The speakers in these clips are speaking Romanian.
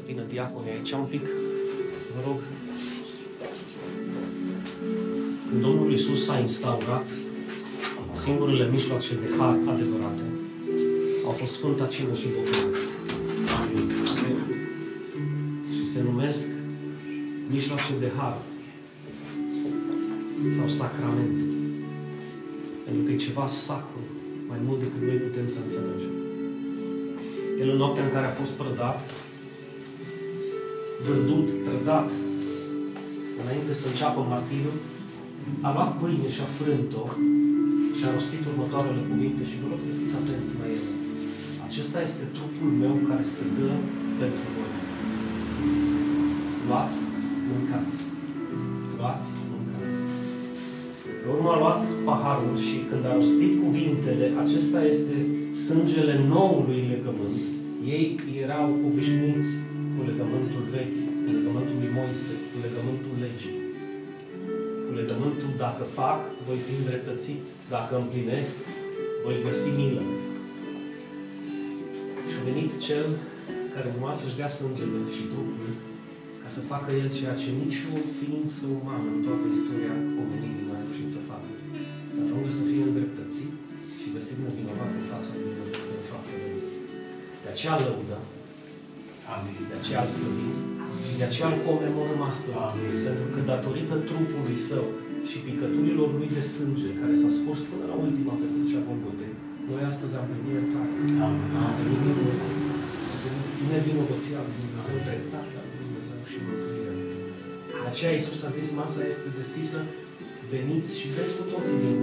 să vină diaconii aici un pic, vă rog. Când Domnul Iisus a instaurat singurele mijloace de har adevărate, au fost Sfânta Cină și Botezul. Și se numesc mijloace de har sau sacramente. Pentru că e ceva sacru, mai mult decât noi putem să înțelegem. El în noaptea în care a fost prădat, vândut, trădat, înainte să înceapă martirul, a luat pâine și a frânt-o și a rostit următoarele cuvinte și vă rog să fiți atenți la ele. Acesta este trupul meu care se dă pentru voi. Luați, mâncați. Luați, mâncați. Pe urmă a luat paharul și când a rostit cuvintele, acesta este sângele noului legământ. Ei erau obișnuiți cu legământul vechi, cu legământul lui Moise, cu legământul legii. Cu legământul dacă fac, voi fi îndreptățit. Dacă împlinesc, voi găsi milă. Și a venit cel care urma să-și dea sângele și trupul ca să facă el ceea ce nici o ființă umană în toată istoria omenirii nu a reușit să facă. Să ajungă să fie îndreptățit și găsit nevinovat în fața lui Dumnezeu în faptele lui. De aceea lăudă, Amin. de aceea îl slăvim și de aceea îl comemorăm astăzi. Amin. Pentru că datorită trupului său și picăturilor lui de sânge, care s-a scurs până la ultima pe crucea Golgotei, noi astăzi am primit iertare. Amin. Am primit minune. Am primit nevinovăția lui Dumnezeu, dreptatea lui Dumnezeu și mântuirea lui Dumnezeu. De aceea Iisus a zis, masa este deschisă, veniți și beți cu toții din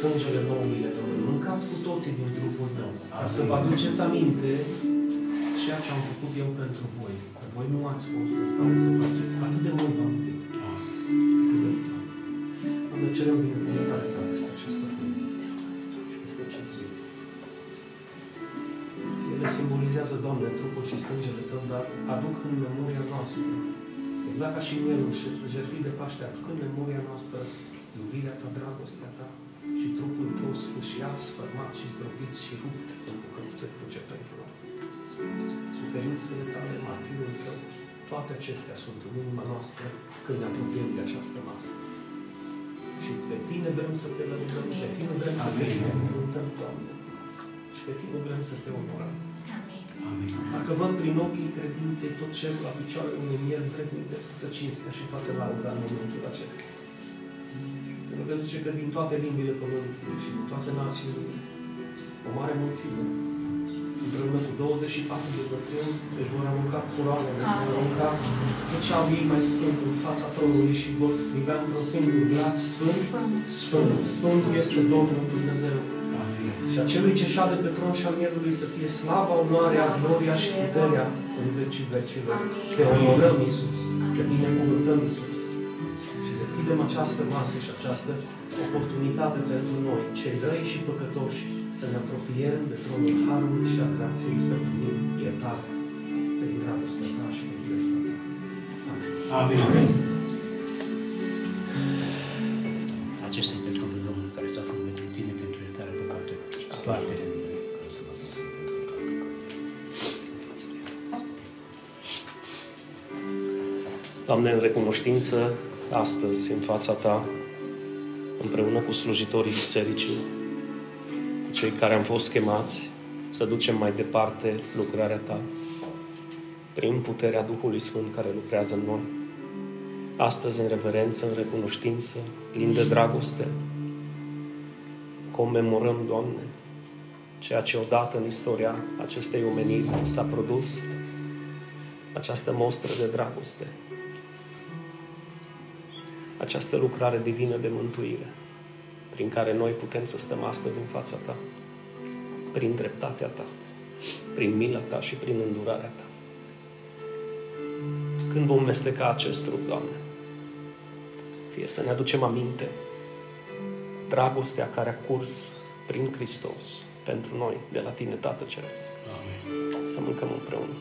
sângele noului legământ. Mâncați cu toții din trupul meu. Ca să vă aduceți aminte ceea ce am făcut eu pentru voi. Că voi nu ați fost în stare să faceți. Atât de mult v-am iubit. Atât de mult. Doamne, cerem binecuvântare ta peste această pâine și peste acest vin. Ele simbolizează, Doamne, trupul și sângele Tău, dar aduc în memoria noastră, exact ca și mielul și jertfii de Paște, aduc în memoria noastră iubirea Ta, dragostea Ta și trupul Tău sfâșiat, sfărmat și zdrobit și rupt în bucăți pe cruce pentru noi. Suferințele Tale, martirul Tău, toate acestea sunt în inima noastră când ne apropiem de această masă. Și pe Tine vrem să Te lăudăm, pe Tine vrem să Te Amin. binecuvântăm, Doamne. Și pe Tine vrem să Te onorăm. Amin. Dacă văd prin ochii credinței tot cerul la picioarele unui miel vrednic de toată cinstea și toată lauda în momentul acesta. Pentru că zice că din toate limbile pământului și din toate națiunile, o mare mulțime, împreună cu 24 de bătrâni, își vor arunca coroanele, își vor arunca tot ce au ei mai sfânt în fața tronului și vor striga într-un singur glas, Sfânt, Sfânt, Sfânt este Domnul Dumnezeu. Amin. Și acelui ce șade pe tron și al mielului să fie slava, onoarea, gloria și puterea în vecii vecilor. Te onorăm, Iisus. Te binecuvântăm, Iisus. Și deschidem această masă și această oportunitate pentru noi, cei răi și păcătoși, să ne apropiem de tronul Harului și a grației să primim iertare prin dragostea ta și prin dreptatea ta. Amin. Amin. Acesta este trupul Domnului care s-a făcut pentru tine pentru iertarea păcatelor. Toate în Doamne, în recunoștință, astăzi, în fața Ta, împreună cu slujitorii bisericii, cu cei care am fost chemați să ducem mai departe lucrarea Ta, prin puterea Duhului Sfânt care lucrează în noi. Astăzi, în reverență, în recunoștință, plin de dragoste, comemorăm, Doamne, ceea ce odată în istoria acestei omeniri s-a produs, această mostră de dragoste, această lucrare divină de mântuire, prin care noi putem să stăm astăzi în fața Ta, prin dreptatea Ta, prin mila Ta și prin îndurarea Ta. Când vom mesteca acest trup, Doamne, fie să ne aducem aminte dragostea care a curs prin Hristos pentru noi, de la Tine, Tată Ceresc. Amin. Să mâncăm împreună.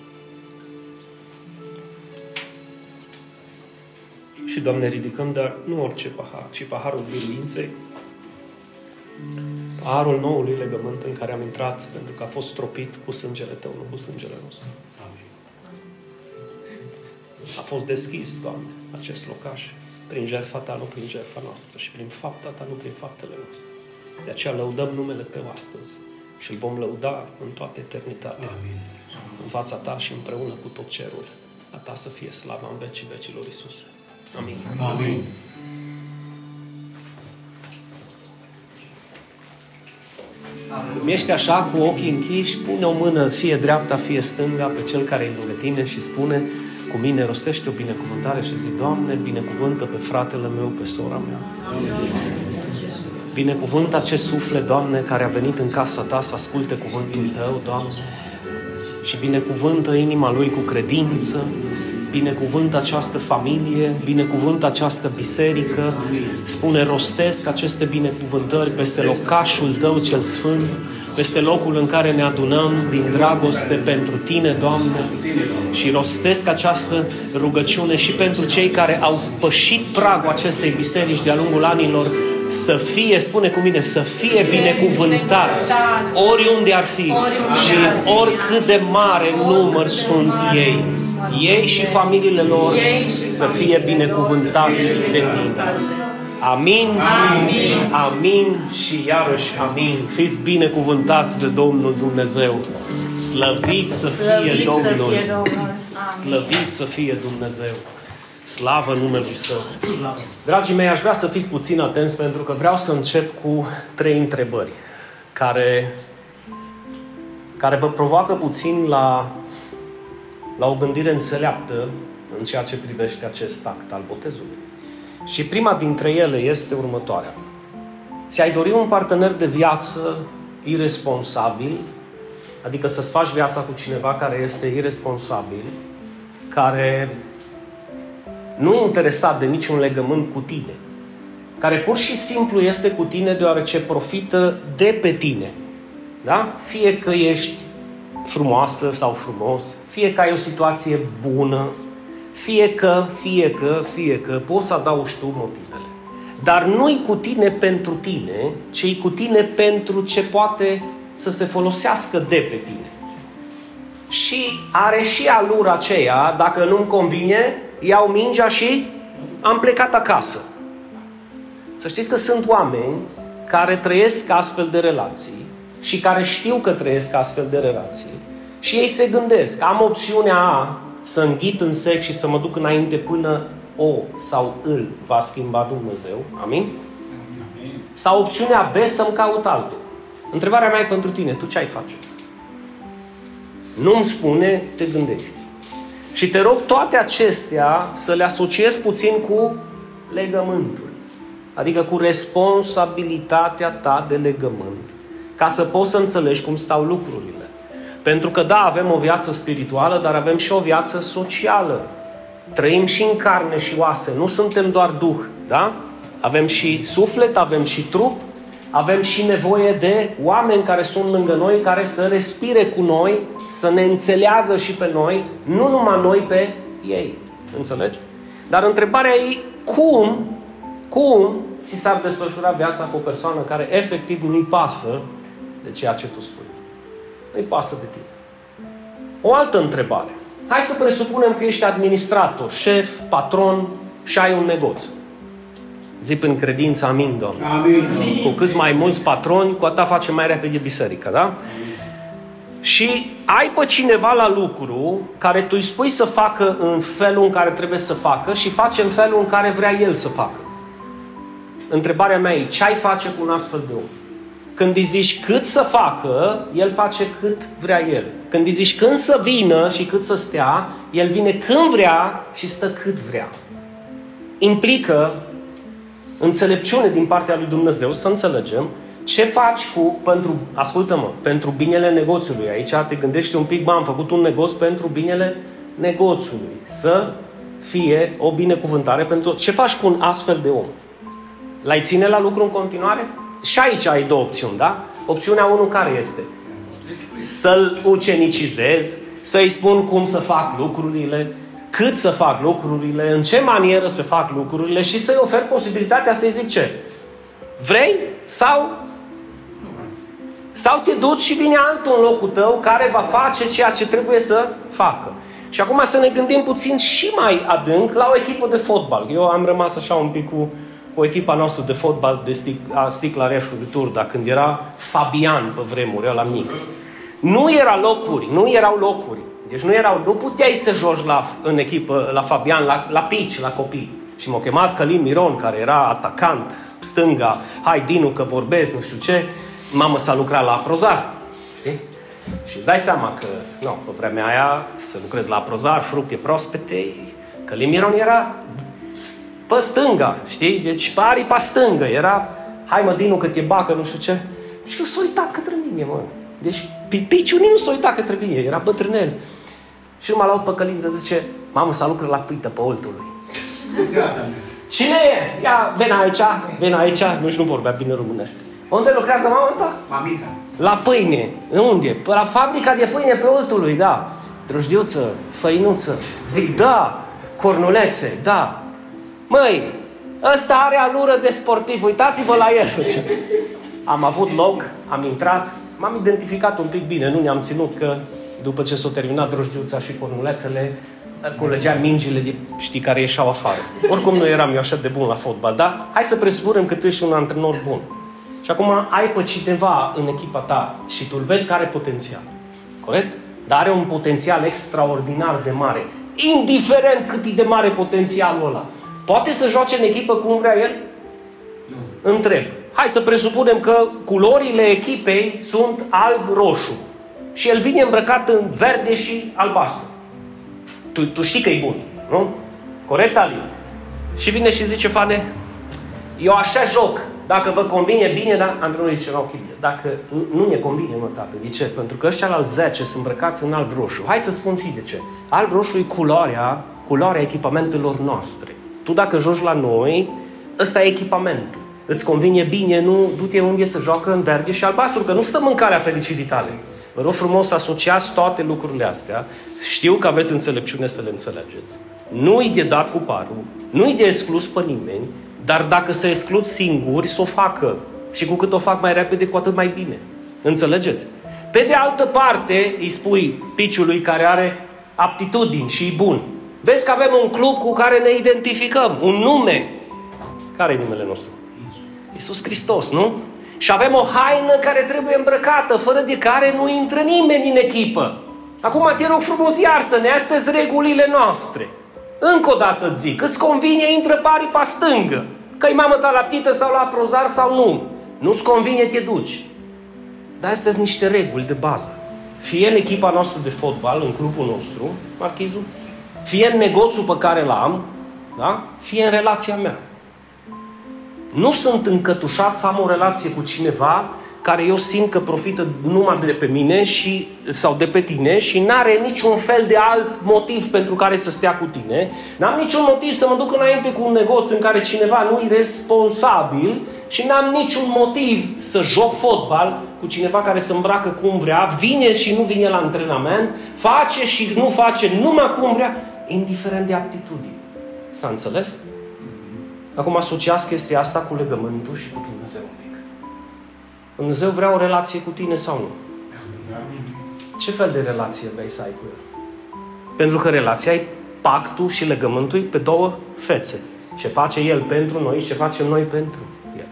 Și, Doamne, ridicăm, dar nu orice pahar, ci paharul biruinței, paharul noului legământ în care am intrat pentru că a fost stropit cu sângele Tău, nu cu sângele nostru. Amin. a fost deschis, Doamne, acest locaș, prin jertfa Ta, nu prin jertfa noastră și prin fapta Ta, nu prin faptele noastre. De aceea lăudăm numele Tău astăzi și îl vom lăuda în toată eternitatea. Amin. În fața Ta și împreună cu tot cerul. A Ta să fie slava în vecii vecilor, Iisuse. Amin. Amin. Cum ești așa cu ochii închiși, pune o mână, fie dreapta, fie stânga, pe cel care e lângă tine și spune cu mine, rostește o binecuvântare și zi, Doamne, binecuvântă pe fratele meu, pe sora mea. Binecuvântă acest suflet, Doamne, care a venit în casa Ta să asculte cuvântul Tău, Doamne. Și binecuvântă inima lui cu credință, binecuvântă această familie, binecuvântă această biserică, spune, rostesc aceste binecuvântări peste locașul Tău cel Sfânt, peste locul în care ne adunăm din dragoste pentru Tine, Doamne, și rostesc această rugăciune și pentru cei care au pășit pragul acestei biserici de-a lungul anilor, să fie, spune cu mine, să fie binecuvântați oriunde ar fi și oricât de mare număr sunt ei ei și familiile lor să fie binecuvântați de tine. Amin, amin, amin și iarăși amin. Fiți binecuvântați de Domnul Dumnezeu. Slăvit să fie Domnul. Slăvit să fie Dumnezeu. Slavă numelui Său. Dragii mei, aș vrea să fiți puțin atenți pentru că vreau să încep cu trei întrebări care, care vă provoacă puțin la la o gândire înțeleaptă în ceea ce privește acest act al botezului. Și prima dintre ele este următoarea. Ți-ai dori un partener de viață irresponsabil, adică să-ți faci viața cu cineva care este irresponsabil, care nu e interesat de niciun legământ cu tine, care pur și simplu este cu tine deoarece profită de pe tine. Da? Fie că ești frumoasă sau frumos, fie că ai o situație bună, fie că, fie că, fie că, poți să adaugi tu motivele. Dar nu-i cu tine pentru tine, ci cu tine pentru ce poate să se folosească de pe tine. Și are și alura aceea, dacă nu-mi convine, iau mingea și am plecat acasă. Să știți că sunt oameni care trăiesc astfel de relații și care știu că trăiesc astfel de relații și ei se gândesc, am opțiunea A să înghit în sec și să mă duc înainte până o sau îl va schimba Dumnezeu. Amin? Amin. Sau opțiunea B să-mi caut altul. Întrebarea mea e pentru tine, tu ce ai face? Nu-mi spune, te gândești. Și te rog toate acestea să le asociezi puțin cu legământul. Adică cu responsabilitatea ta de legământ. Ca să poți să înțelegi cum stau lucrurile. Pentru că, da, avem o viață spirituală, dar avem și o viață socială. Trăim și în carne și oase, nu suntem doar duh, da? Avem și suflet, avem și trup, avem și nevoie de oameni care sunt lângă noi, care să respire cu noi, să ne înțeleagă și pe noi, nu numai noi pe ei. Înțelegi? Dar întrebarea e cum, cum ți s-ar desfășura viața cu o persoană care efectiv nu-i pasă de ceea ce tu spui. Nu-i pasă de tine. O altă întrebare. Hai să presupunem că ești administrator, șef, patron și ai un negoț. Zi în credință, amin, Doamne. Amin. Cu câți mai mulți patroni, cu atât face mai repede biserica, da? Amin. Și ai pe cineva la lucru care tu îi spui să facă în felul în care trebuie să facă și face în felul în care vrea el să facă. Întrebarea mea e, ce ai face cu un astfel de om? Când îi zici cât să facă, el face cât vrea el. Când îi zici când să vină și cât să stea, el vine când vrea și stă cât vrea. Implică înțelepciune din partea lui Dumnezeu să înțelegem ce faci cu, pentru, ascultă-mă, pentru binele negoțului. Aici te gândești un pic, bă, am făcut un negoț pentru binele negoțului. Să fie o binecuvântare pentru... Ce faci cu un astfel de om? L-ai ține la lucru în continuare? Și aici ai două opțiuni, da? Opțiunea 1 care este? Să-l ucenicizez, să-i spun cum să fac lucrurile, cât să fac lucrurile, în ce manieră să fac lucrurile și să-i ofer posibilitatea să-i zic ce? Vrei? Sau sau te duci și vine altul în locul tău care va face ceea ce trebuie să facă. Și acum să ne gândim puțin și mai adânc la o echipă de fotbal. Eu am rămas așa un pic cu, cu echipa noastră de fotbal de stic, a Sticla Reșului Turda, când era Fabian pe vremuri, la mic. Nu era locuri, nu erau locuri. Deci nu erau, nu puteai să joci la, în echipă, la Fabian, la, la pici, la copii. Și m-a chemat Călim Miron, care era atacant, stânga, hai Dinu că vorbesc, nu știu ce. Mamă s-a lucrat la Prozar. Știi? Și îți dai seama că, nu, pe vremea aia, să lucrezi la Prozar, fructe prospete, Călim Miron era pe stânga, știi? Deci pe aripa stângă. Era, hai mă Dinu că te bacă, nu știu ce. Și nu s-a uitat către mine, mă. Deci pipiciul nu s-a uitat către mine, era bătrânel. Și nu mă laud pe călință, zice, mamă, să lucră la pâită pe oltul lui. Cine e? Ia, ven aici, ven aici. Nu nu vorbea bine românește. Unde lucrează mama ta? Mamita. La pâine. Unde? La fabrica de pâine pe oltul lui, da. Drojdiuță, făinuță. Zic, da. Cornulețe, da. Măi, ăsta are alură de sportiv. Uitați-vă la el. Am avut loc, am intrat, m-am identificat un pic bine. Nu ne-am ținut că după ce s-au terminat drojdiuța și cornulețele, culegea mingile de, știi, care ieșeau afară. Oricum nu eram eu așa de bun la fotbal, dar hai să presupunem că tu ești un antrenor bun. Și acum ai pe cineva în echipa ta și tu îl vezi că are potențial. Corect? Dar are un potențial extraordinar de mare. Indiferent cât e de mare potențialul ăla. Poate să joace în echipă cum vrea el? Nu. Întreb. Hai să presupunem că culorile echipei sunt alb-roșu. Și el vine îmbrăcat în verde și albastru. Tu, tu știi că e bun, nu? Corect, Ali? Și vine și zice, Fane, eu așa joc. Dacă vă convine bine, dar antrenorul zice, ok, dacă nu ne convine, mă, tată. De ce? Pentru că ăștia la 10 sunt îmbrăcați în alb-roșu. Hai să spun și de ce. Alb-roșu e culoarea, culoarea echipamentelor noastre. Tu dacă joci la noi, ăsta e echipamentul. Îți convine bine, nu du-te unde să joacă în verde și albastru, că nu stăm în calea fericirii tale. Vă rog frumos să asociați toate lucrurile astea. Știu că aveți înțelepciune să le înțelegeți. Nu-i de dat cu parul, nu-i de exclus pe nimeni, dar dacă se exclud singuri, să o facă. Și cu cât o fac mai repede, cu atât mai bine. Înțelegeți? Pe de altă parte, îi spui piciului care are aptitudini și e bun. Vezi că avem un club cu care ne identificăm, un nume. Care e numele nostru? Iisus Hristos, nu? Și avem o haină care trebuie îmbrăcată, fără de care nu intră nimeni în echipă. Acum te rog frumos, iartă-ne, astea sunt regulile noastre. Încă o dată îți zic, îți convine, intră pari pe stângă. Că-i mamă ta la ptită sau la prozar sau nu. Nu-ți convine, te duci. Dar astea sunt niște reguli de bază. Fie în echipa noastră de fotbal, în clubul nostru, Marchizul, fie în negoțul pe care l-am, da? fie în relația mea. Nu sunt încătușat să am o relație cu cineva care eu simt că profită numai de pe mine și, sau de pe tine și n-are niciun fel de alt motiv pentru care să stea cu tine. N-am niciun motiv să mă duc înainte cu un negoț în care cineva nu e responsabil și n-am niciun motiv să joc fotbal cu cineva care se îmbracă cum vrea, vine și nu vine la antrenament, face și nu face numai cum vrea, indiferent de aptitudini. S-a înțeles? Acum asociați chestia asta cu legământul și cu Dumnezeu un pic. Dumnezeu vrea o relație cu tine sau nu? Ce fel de relație vrei să ai cu El? Pentru că relația e pactul și legământul pe două fețe. Ce face El pentru noi și ce facem noi pentru El.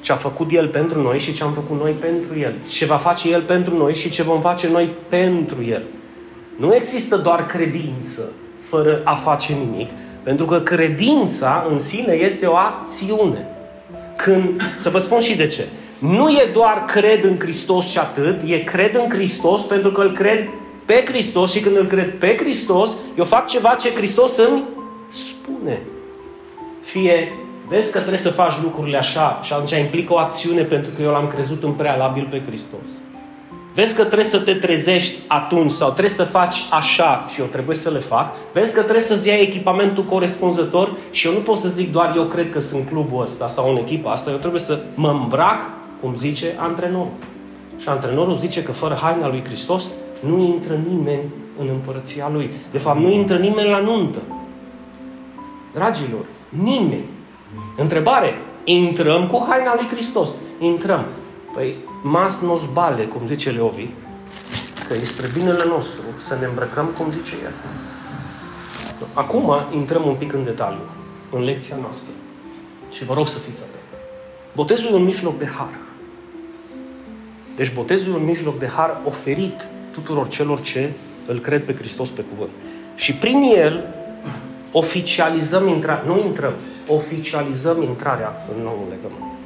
Ce a făcut El pentru noi și ce am făcut noi pentru El. Ce va face El pentru noi și ce vom face noi pentru El. Nu există doar credință fără a face nimic, pentru că credința în sine este o acțiune. Când, să vă spun și de ce. Nu e doar cred în Hristos și atât, e cred în Hristos pentru că îl cred pe Hristos și când îl cred pe Hristos, eu fac ceva ce Hristos îmi spune. Fie vezi că trebuie să faci lucrurile așa și atunci implică o acțiune pentru că eu l-am crezut în prealabil pe Hristos. Vezi că trebuie să te trezești atunci sau trebuie să faci așa și eu trebuie să le fac. Vezi că trebuie să-ți iei echipamentul corespunzător și eu nu pot să zic doar eu cred că sunt clubul ăsta sau în echipa asta. Eu trebuie să mă îmbrac, cum zice antrenorul. Și antrenorul zice că fără haina lui Hristos nu intră nimeni în împărăția lui. De fapt, nu intră nimeni la nuntă. Dragilor, nimeni. Întrebare, intrăm cu haina lui Hristos. Intrăm. Păi, mas nos bale, cum zice Leovi. că e spre binele nostru să ne îmbrăcăm cum zice El. Acum intrăm un pic în detaliu, în lecția noastră. Și vă rog să fiți atenți. Botezul e un mijloc de har. Deci botezul e un mijloc de har oferit tuturor celor ce îl cred pe Hristos pe cuvânt. Și prin el oficializăm intrarea, nu intrăm, oficializăm intrarea în noul legământ.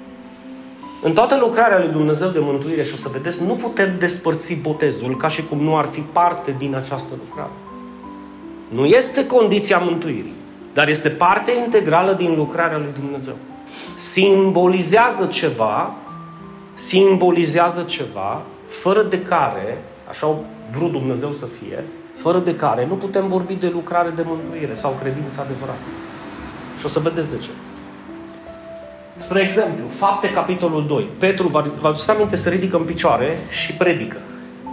În toată lucrarea lui Dumnezeu de mântuire, și o să vedeți, nu putem despărți botezul ca și cum nu ar fi parte din această lucrare. Nu este condiția mântuirii, dar este parte integrală din lucrarea lui Dumnezeu. Simbolizează ceva, simbolizează ceva, fără de care, așa au vrut Dumnezeu să fie, fără de care nu putem vorbi de lucrare de mântuire sau credință adevărată. Și o să vedeți de ce. Spre exemplu, fapte capitolul 2. Petru, vă aduceți aminte, se ridică în picioare și predică.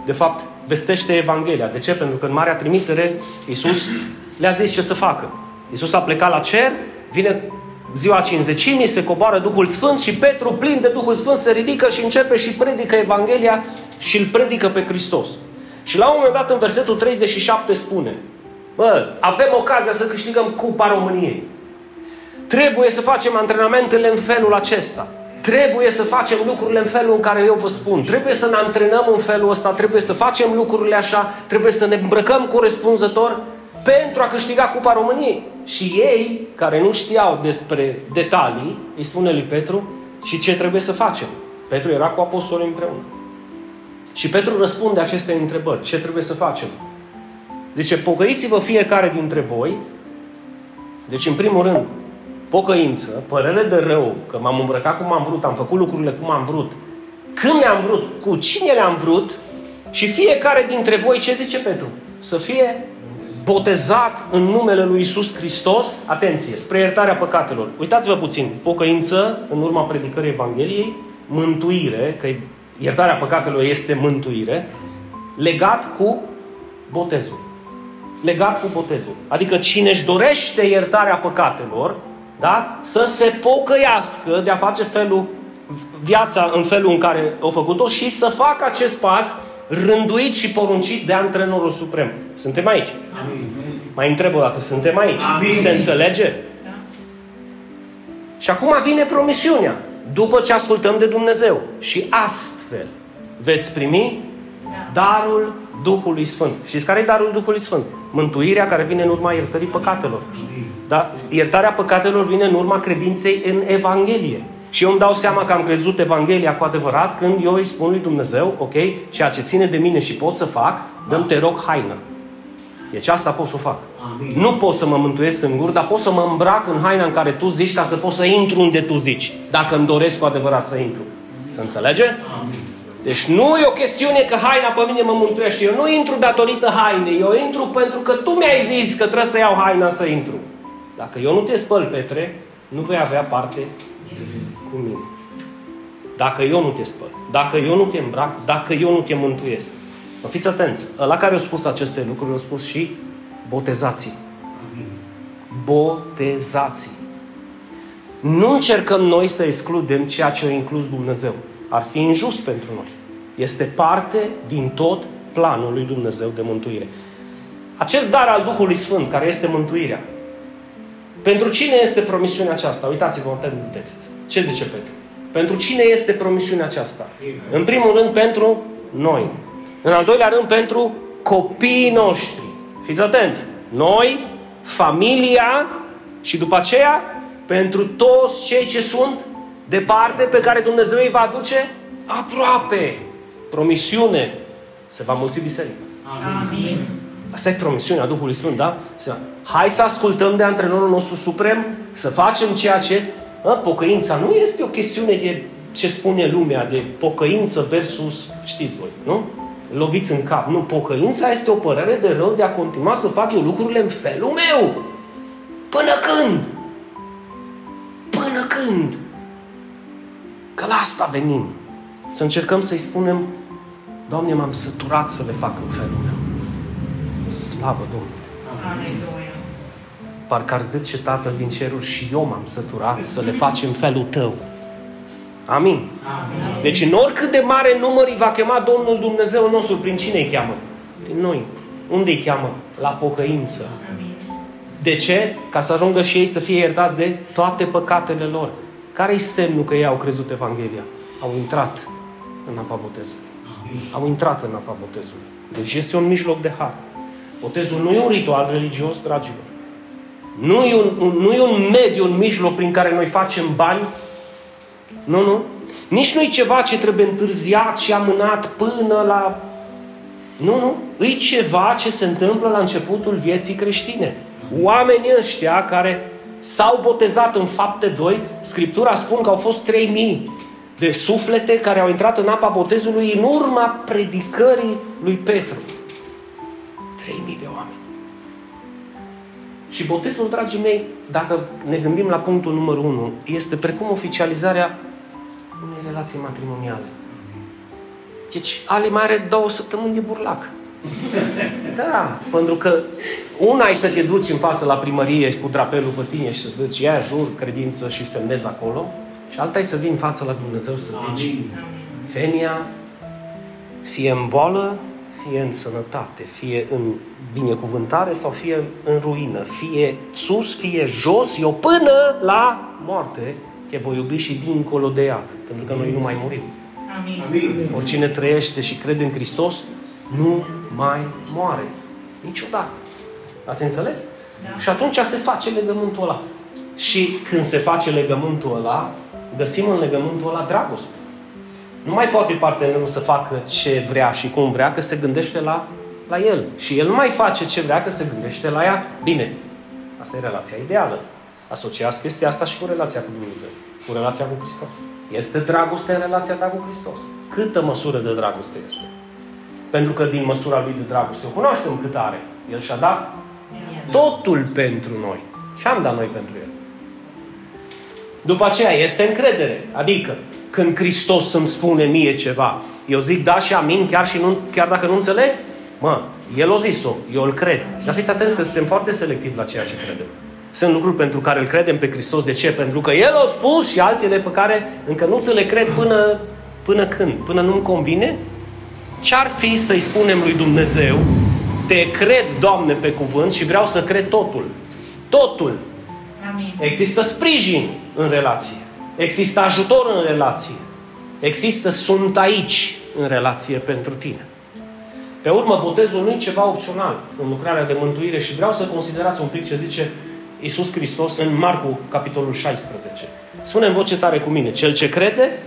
De fapt, vestește Evanghelia. De ce? Pentru că în Marea Trimitere, Iisus le-a zis ce să facă. Iisus a plecat la cer, vine ziua cinzecimii, se coboară Duhul Sfânt și Petru, plin de Duhul Sfânt, se ridică și începe și predică Evanghelia și îl predică pe Hristos. Și la un moment dat, în versetul 37 spune, bă, avem ocazia să câștigăm Cupa României. Trebuie să facem antrenamentele în felul acesta. Trebuie să facem lucrurile în felul în care eu vă spun. Trebuie să ne antrenăm în felul ăsta, trebuie să facem lucrurile așa, trebuie să ne îmbrăcăm corespunzător pentru a câștiga Cupa României. Și ei, care nu știau despre detalii, îi spune lui Petru și ce trebuie să facem. Petru era cu apostolii împreună. Și Petru răspunde aceste întrebări. Ce trebuie să facem? Zice, pocăiți-vă fiecare dintre voi. Deci, în primul rând, pocăință, părere de rău, că m-am îmbrăcat cum am vrut, am făcut lucrurile cum am vrut, când le-am vrut, cu cine le-am vrut și fiecare dintre voi, ce zice Petru? Să fie botezat în numele lui Isus Hristos, atenție, spre iertarea păcatelor. Uitați-vă puțin, pocăință în urma predicării Evangheliei, mântuire, că iertarea păcatelor este mântuire, legat cu botezul. Legat cu botezul. Adică cine își dorește iertarea păcatelor, da? să se pocăiască de a face felul, viața în felul în care o făcut-o și să facă acest pas rânduit și poruncit de antrenorul suprem. Suntem aici? Amin. Mai întreb o dată, suntem aici? Amin. Se înțelege? Da. Și acum vine promisiunea. După ce ascultăm de Dumnezeu. Și astfel veți primi da. darul Duhului Sfânt. Știți care e darul Duhului Sfânt? Mântuirea care vine în urma iertării păcatelor. Da? Iertarea păcatelor vine în urma credinței în Evanghelie. Și eu îmi dau seama că am crezut Evanghelia cu adevărat când eu îi spun lui Dumnezeu, ok, ceea ce ține de mine și pot să fac, dăm te rog haină. Deci asta pot să o fac. Amin. Nu pot să mă mântuiesc singur, dar pot să mă îmbrac în haina în care tu zici ca să pot să intru unde tu zici. Dacă îmi doresc cu adevărat să intru. Să înțelege? Amin. Deci nu e o chestiune că haina pe mine mă mântuiește. Eu nu intru datorită hainei. Eu intru pentru că tu mi-ai zis că trebuie să iau haina să intru. Dacă eu nu te spăl, Petre, nu vei avea parte cu mine. Dacă eu nu te spăl, dacă eu nu te îmbrac, dacă eu nu te mântuiesc. Mă fiți atenți, la care au spus aceste lucruri, au spus și botezații. Botezații. Nu încercăm noi să excludem ceea ce a inclus Dumnezeu. Ar fi injust pentru noi. Este parte din tot planul lui Dumnezeu de mântuire. Acest dar al Duhului Sfânt, care este mântuirea, pentru cine este promisiunea aceasta? Uitați-vă în text. Ce zice Petru? Pentru cine este promisiunea aceasta? În primul rând pentru noi. În al doilea rând pentru copiii noștri. Fiți atenți! Noi, familia și după aceea pentru toți cei ce sunt departe pe care Dumnezeu îi va aduce aproape. Promisiune. Se va mulți biserica. Amin. Asta e promisiunea Duhului Sfânt, da? Hai să ascultăm de antrenorul nostru suprem, să facem ceea ce... A, pocăința nu este o chestiune de ce spune lumea, de pocăință versus, știți voi, nu? Loviți în cap. Nu, pocăința este o părere de rău de a continua să fac eu lucrurile în felul meu. Până când? Până când? Că la asta venim. Să încercăm să-i spunem, Doamne, m-am săturat să le fac în felul meu. Slavă Domnului! Aleluia! Parcă ar zice Tatăl din ceruri și eu m-am săturat să le faci în felul tău. Amin. Amin. Deci în oricât de mare număr îi va chema Domnul Dumnezeu nostru, prin cine îi cheamă? Prin noi. Unde îi cheamă? La pocăință. De ce? Ca să ajungă și ei să fie iertați de toate păcatele lor. Care-i semnul că ei au crezut Evanghelia? Au intrat în apa botezului. Au intrat în apa botezului. Deci este un mijloc de har. Botezul nu e un ritual religios, dragilor. Nu e un, un, nu e un mediu, un mijloc prin care noi facem bani. Nu, nu. Nici nu e ceva ce trebuie întârziat și amânat până la... Nu, nu. E ceva ce se întâmplă la începutul vieții creștine. Oamenii ăștia care s-au botezat în fapte 2, Scriptura spun că au fost 3000 de suflete care au intrat în apa botezului în urma predicării lui Petru. 3000 de oameni. Și botezul, dragii mei, dacă ne gândim la punctul numărul 1, este precum oficializarea unei relații matrimoniale. Deci, Ali mai are două săptămâni de burlac. Da, pentru că una e să te duci în față la primărie cu drapelul pe tine și să zici, ia jur, credință și semnezi acolo. Și alta e să vii în față la Dumnezeu să zici, Fenia, fie în boală, fie în sănătate, fie în binecuvântare sau fie în ruină, fie sus, fie jos, eu până la moarte te voi iubi și dincolo de ea, pentru că noi nu mai murim. Amin. Oricine trăiește și crede în Hristos, nu mai moare. Niciodată. Ați înțeles? Da. Și atunci se face legământul ăla. Și când se face legământul ăla, găsim în legământul ăla dragoste. Nu mai poate partenerul să facă ce vrea și cum vrea, că se gândește la, la el. Și el nu mai face ce vrea, că se gândește la ea. Bine, asta e relația ideală. Asociați chestia asta și cu relația cu Dumnezeu, cu relația cu Hristos. Este dragoste în relația ta cu Hristos. Câtă măsură de dragoste este? Pentru că din măsura lui de dragoste o cunoaștem cât are. El și-a dat totul pentru noi. Și am dat noi pentru el. După aceea este încredere. Adică, când Hristos îmi spune mie ceva, eu zic da și amin chiar, și nu, chiar dacă nu înțeleg? Mă, El o zis-o, eu îl cred. Dar fiți atenți că suntem foarte selectivi la ceea ce credem. Sunt lucruri pentru care îl credem pe Hristos. De ce? Pentru că El a spus și altele pe care încă nu ți le cred până, până când? Până nu-mi convine? Ce-ar fi să-i spunem lui Dumnezeu, te cred, Doamne, pe cuvânt și vreau să cred totul. Totul. Amin. Există sprijin în relație. Există ajutor în relație. Există sunt aici în relație pentru tine. Pe urmă, botezul nu e ceva opțional în lucrarea de mântuire și vreau să considerați un pic ce zice Iisus Hristos în Marcu, capitolul 16. Spune în voce tare cu mine, cel ce crede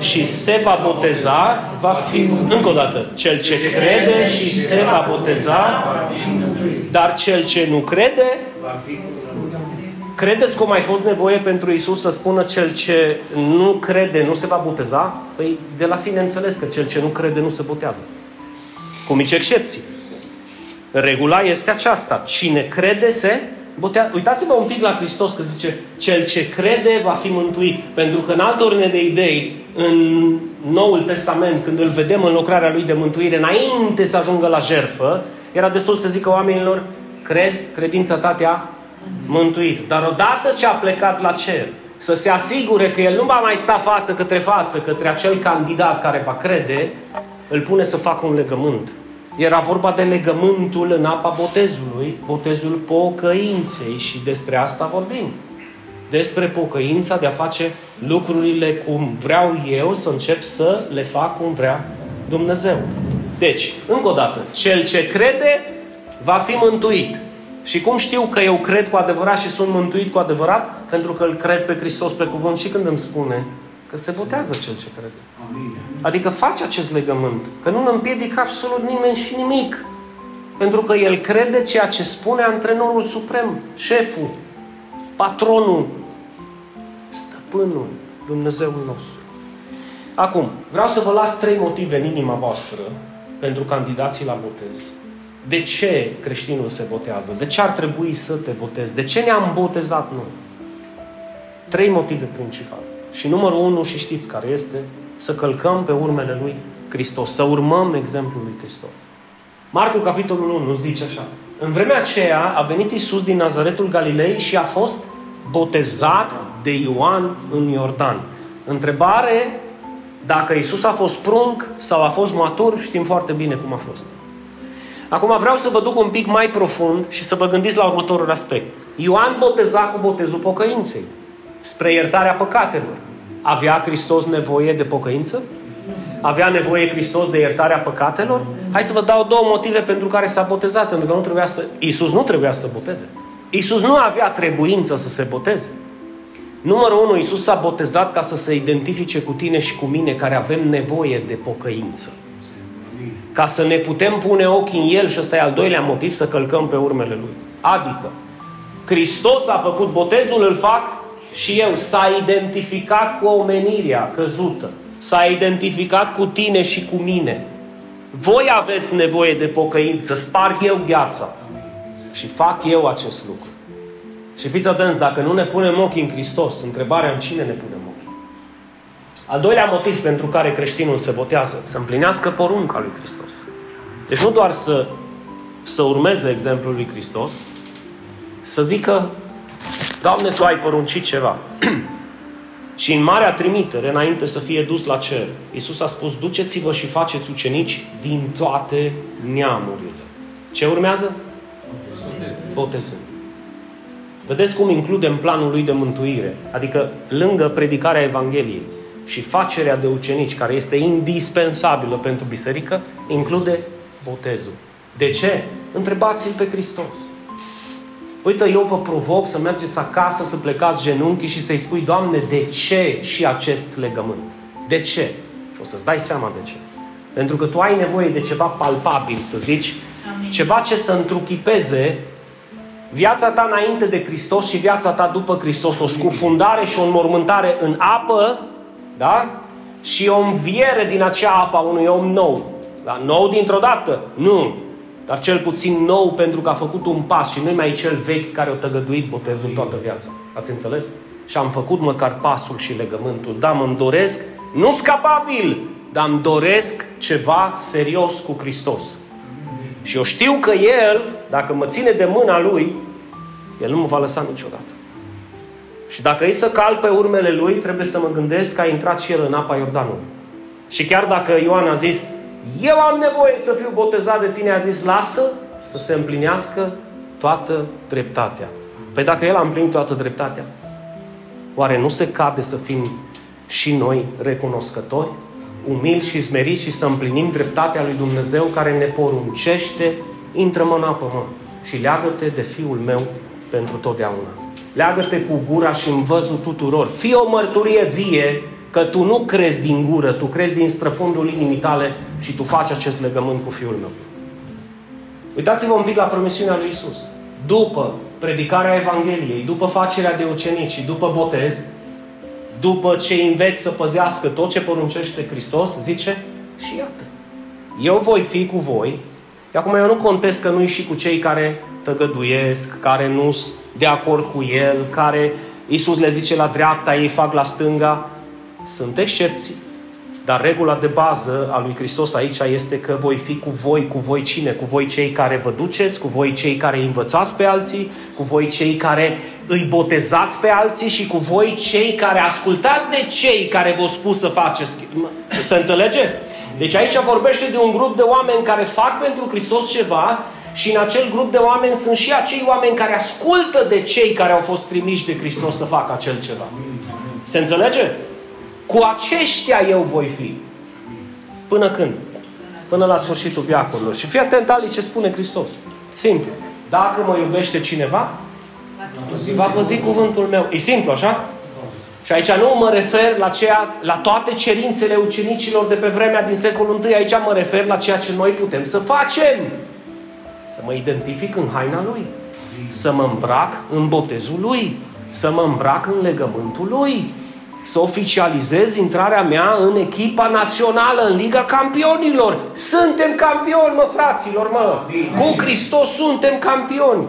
și se va boteza, va fi, încă o dată, cel ce crede și se va boteza, dar cel ce nu crede, credeți că a mai fost nevoie pentru Isus să spună cel ce nu crede nu se va boteza? Păi de la sine înțeles că cel ce nu crede nu se botează. Cu mici excepții. Regula este aceasta. Cine crede se botea... Uitați-vă un pic la Hristos că zice cel ce crede va fi mântuit. Pentru că în altă ordine de idei, în Noul Testament, când îl vedem în lucrarea lui de mântuire, înainte să ajungă la jerfă, era destul să zică oamenilor, crezi, credința ta te-a mântuit. Dar odată ce a plecat la cer, să se asigure că el nu va mai sta față către față, către acel candidat care va crede, îl pune să facă un legământ. Era vorba de legământul în apa botezului, botezul pocăinței și despre asta vorbim. Despre pocăința de a face lucrurile cum vreau eu să încep să le fac cum vrea Dumnezeu. Deci, încă o dată, cel ce crede va fi mântuit. Și cum știu că eu cred cu adevărat și sunt mântuit cu adevărat? Pentru că îl cred pe Hristos pe cuvânt și când îmi spune că se botează cel ce crede. Adică face acest legământ. Că nu îl împiedică absolut nimeni și nimic. Pentru că el crede ceea ce spune antrenorul suprem, șeful, patronul, stăpânul, Dumnezeul nostru. Acum, vreau să vă las trei motive în inima voastră pentru candidații la botez. De ce creștinul se botează? De ce ar trebui să te botezi? De ce ne-am botezat noi? Trei motive principale. Și numărul unu, și știți care este, să călcăm pe urmele lui Hristos, să urmăm exemplul lui Hristos. Marcu, capitolul 1, zice așa. În vremea aceea a venit Isus din Nazaretul Galilei și a fost botezat de Ioan în Iordan. Întrebare, dacă Isus a fost prunc sau a fost matur, știm foarte bine cum a fost. Acum vreau să vă duc un pic mai profund și să vă gândiți la următorul aspect. Ioan boteza cu botezul pocăinței, spre iertarea păcatelor. Avea Hristos nevoie de pocăință? Avea nevoie Hristos de iertarea păcatelor? Hai să vă dau două motive pentru care s-a botezat. Pentru că nu trebuia să... Iisus nu trebuia să boteze. Iisus nu avea trebuință să se boteze. Numărul 1, Iisus s-a botezat ca să se identifice cu tine și cu mine care avem nevoie de pocăință. Ca să ne putem pune ochii în El și ăsta e al doilea motiv să călcăm pe urmele Lui. Adică, Hristos a făcut botezul, îl fac și eu. S-a identificat cu omenirea căzută. S-a identificat cu tine și cu mine. Voi aveți nevoie de pocăință, sparg eu gheața. Și fac eu acest lucru. Și fiți atenți, dacă nu ne punem ochii în Hristos, întrebarea în cine ne punem ochii? Al doilea motiv pentru care creștinul se botează, să împlinească porunca lui Hristos. Deci nu doar să, să urmeze exemplul lui Hristos, să zică, Doamne, Tu ai poruncit ceva. și în marea trimitere, înainte să fie dus la cer, Iisus a spus, duceți-vă și faceți ucenici din toate neamurile. Ce urmează? Botezând. Vedeți cum include în planul lui de mântuire, adică lângă predicarea Evangheliei și facerea de ucenici, care este indispensabilă pentru biserică, include botezul. De ce? Întrebați-l pe Hristos. Uite, eu vă provoc să mergeți acasă, să plecați genunchi și să-i spui, Doamne, de ce și acest legământ? De ce? Și o să-ți dai seama de ce. Pentru că tu ai nevoie de ceva palpabil, să zici, Amin. ceva ce să întruchipeze viața ta înainte de Hristos și viața ta după Hristos, o scufundare și o înmormântare în apă, da? Și o înviere din acea apă a unui om nou. Da? Nou dintr-o dată? Nu. Dar cel puțin nou pentru că a făcut un pas și nu mai cel vechi care a tăgăduit botezul toată viața. Ați înțeles? Și am făcut măcar pasul și legământul. Da, mă doresc, nu scapabil, dar îmi doresc ceva serios cu Hristos. Și eu știu că El, dacă mă ține de mâna Lui, El nu mă va lăsa niciodată. Și dacă e să cal pe urmele Lui, trebuie să mă gândesc că a intrat și El în apa Iordanului. Și chiar dacă Ioan a zis, eu am nevoie să fiu botezat de tine, a zis, lasă să se împlinească toată dreptatea. Păi dacă El a împlinit toată dreptatea, oare nu se cade să fim și noi recunoscători, umili și smeriți și să împlinim dreptatea lui Dumnezeu care ne poruncește, intră-mă în apă, mă, și leagă-te de Fiul meu pentru totdeauna. Leagă-te cu gura și în văzul tuturor. Fii o mărturie vie că tu nu crezi din gură, tu crezi din străfundul inimii tale și tu faci acest legământ cu Fiul meu. Uitați-vă un pic la promisiunea lui Isus. După predicarea Evangheliei, după facerea de ucenici și după botez, după ce înveți să păzească tot ce poruncește Hristos, zice, și iată, eu voi fi cu voi. E acum eu nu contest că nu și cu cei care tăgăduiesc, care nu sunt de acord cu El, care Isus le zice la dreapta, ei fac la stânga. Sunt excepții. Dar regula de bază a lui Hristos aici este că voi fi cu voi, cu voi cine? Cu voi cei care vă duceți, cu voi cei care îi învățați pe alții, cu voi cei care îi botezați pe alții și cu voi cei care ascultați de cei care vă spus să faceți. Să înțelege? Deci aici vorbește de un grup de oameni care fac pentru Hristos ceva și în acel grup de oameni sunt și acei oameni care ascultă de cei care au fost trimiși de Hristos să facă acel ceva. Se înțelege? Cu aceștia eu voi fi. Până când? Până la sfârșitul viacurilor. Și fii atent, Ali, ce spune Hristos. Simplu. Dacă mă iubește cineva, va păzi cuvântul meu. E simplu, așa? Și aici nu mă refer la, ceea, la toate cerințele ucenicilor de pe vremea din secolul I. Aici mă refer la ceea ce noi putem să facem. Să mă identific în haina Lui. Să mă îmbrac în botezul Lui. Să mă îmbrac în legământul Lui să oficializez intrarea mea în echipa națională, în Liga Campionilor. Suntem campioni, mă, fraților, mă! Cu Hristos suntem campioni.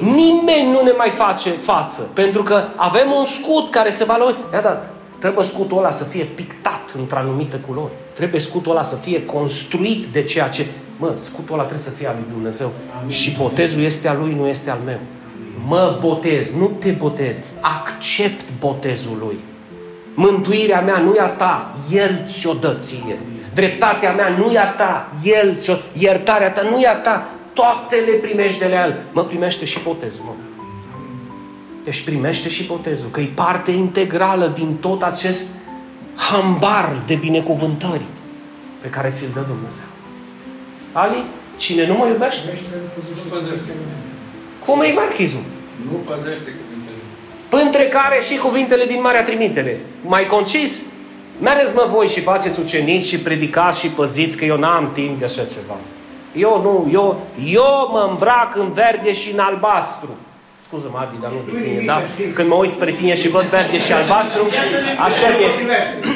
Nimeni nu ne mai face față, pentru că avem un scut care se valori. Ia da, trebuie scutul ăla să fie pictat într anumite culori. Trebuie scutul ăla să fie construit de ceea ce... Mă, scutul ăla trebuie să fie al lui Dumnezeu. Și botezul este al lui, nu este al meu mă botez, nu te botez, accept botezul lui. Mântuirea mea nu e a ta, El ți-o dă ție. Dreptatea mea nu e a ta, El ți-o... Iertarea ta nu e a ta, toate le primești de la El. Mă primește și botezul, mă. Deci primește și botezul, că e parte integrală din tot acest hambar de binecuvântări pe care ți-l dă Dumnezeu. Ali, cine nu mă iubește? Cum e marchizul? Nu păzește cuvintele. Între care și cuvintele din Marea Trimitere. Mai concis, mergeți mă voi și faceți ucenici și predicați și păziți că eu n-am timp de așa ceva. Eu nu, eu, eu mă îmbrac în verde și în albastru. Scuză-mă, Adi, dar nu de tine, da? Când mă uit spre tine și văd verde și albastru, așa e.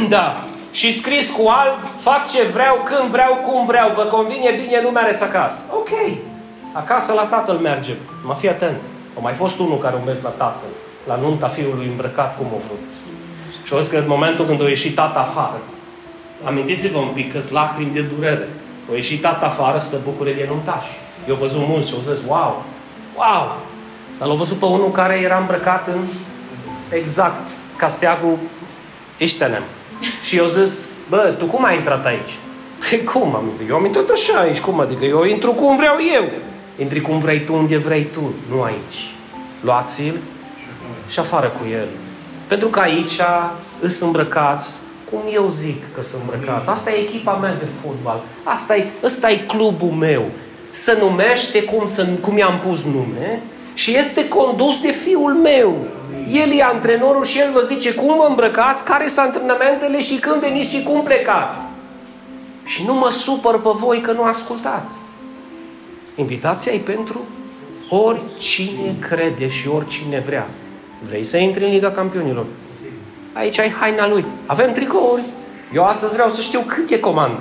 Da. Și scris cu alb, fac ce vreau, când vreau, cum vreau, vă convine bine, nu mereți acasă. Ok. Acasă la tatăl mergem. Mă fii atent. A mai fost unul care a mers la tatăl, la nunta fiului îmbrăcat cum o vrut. Și o zis că în momentul când a ieșit tata afară, amintiți-vă un pic că lacrimi de durere. A ieșit tata afară să se bucure de nuntași. Eu au văzut mulți și au zis, wow, wow, dar l-au văzut pe unul care era îmbrăcat în exact casteagul Iștenem. Și eu zis, bă, tu cum ai intrat aici? Păi cum am intrat? Eu am intrat așa aici, cum adică? Eu intru cum vreau eu. Intri cum vrei tu, unde vrei tu, nu aici. Luați-l și afară cu el. Pentru că aici îs îmbrăcați cum eu zic că sunt îmbrăcați. Asta e echipa mea de fotbal. Asta e, ăsta e clubul meu. Se numește cum, să, cum i-am pus nume și este condus de fiul meu. El e antrenorul și el vă zice cum vă îmbrăcați, care sunt antrenamentele și când veniți și cum plecați. Și nu mă supăr pe voi că nu ascultați. Invitația e pentru oricine crede și oricine vrea. Vrei să intri în Liga Campionilor? Aici ai haina lui. Avem tricouri. Eu astăzi vreau să știu cât e comandă.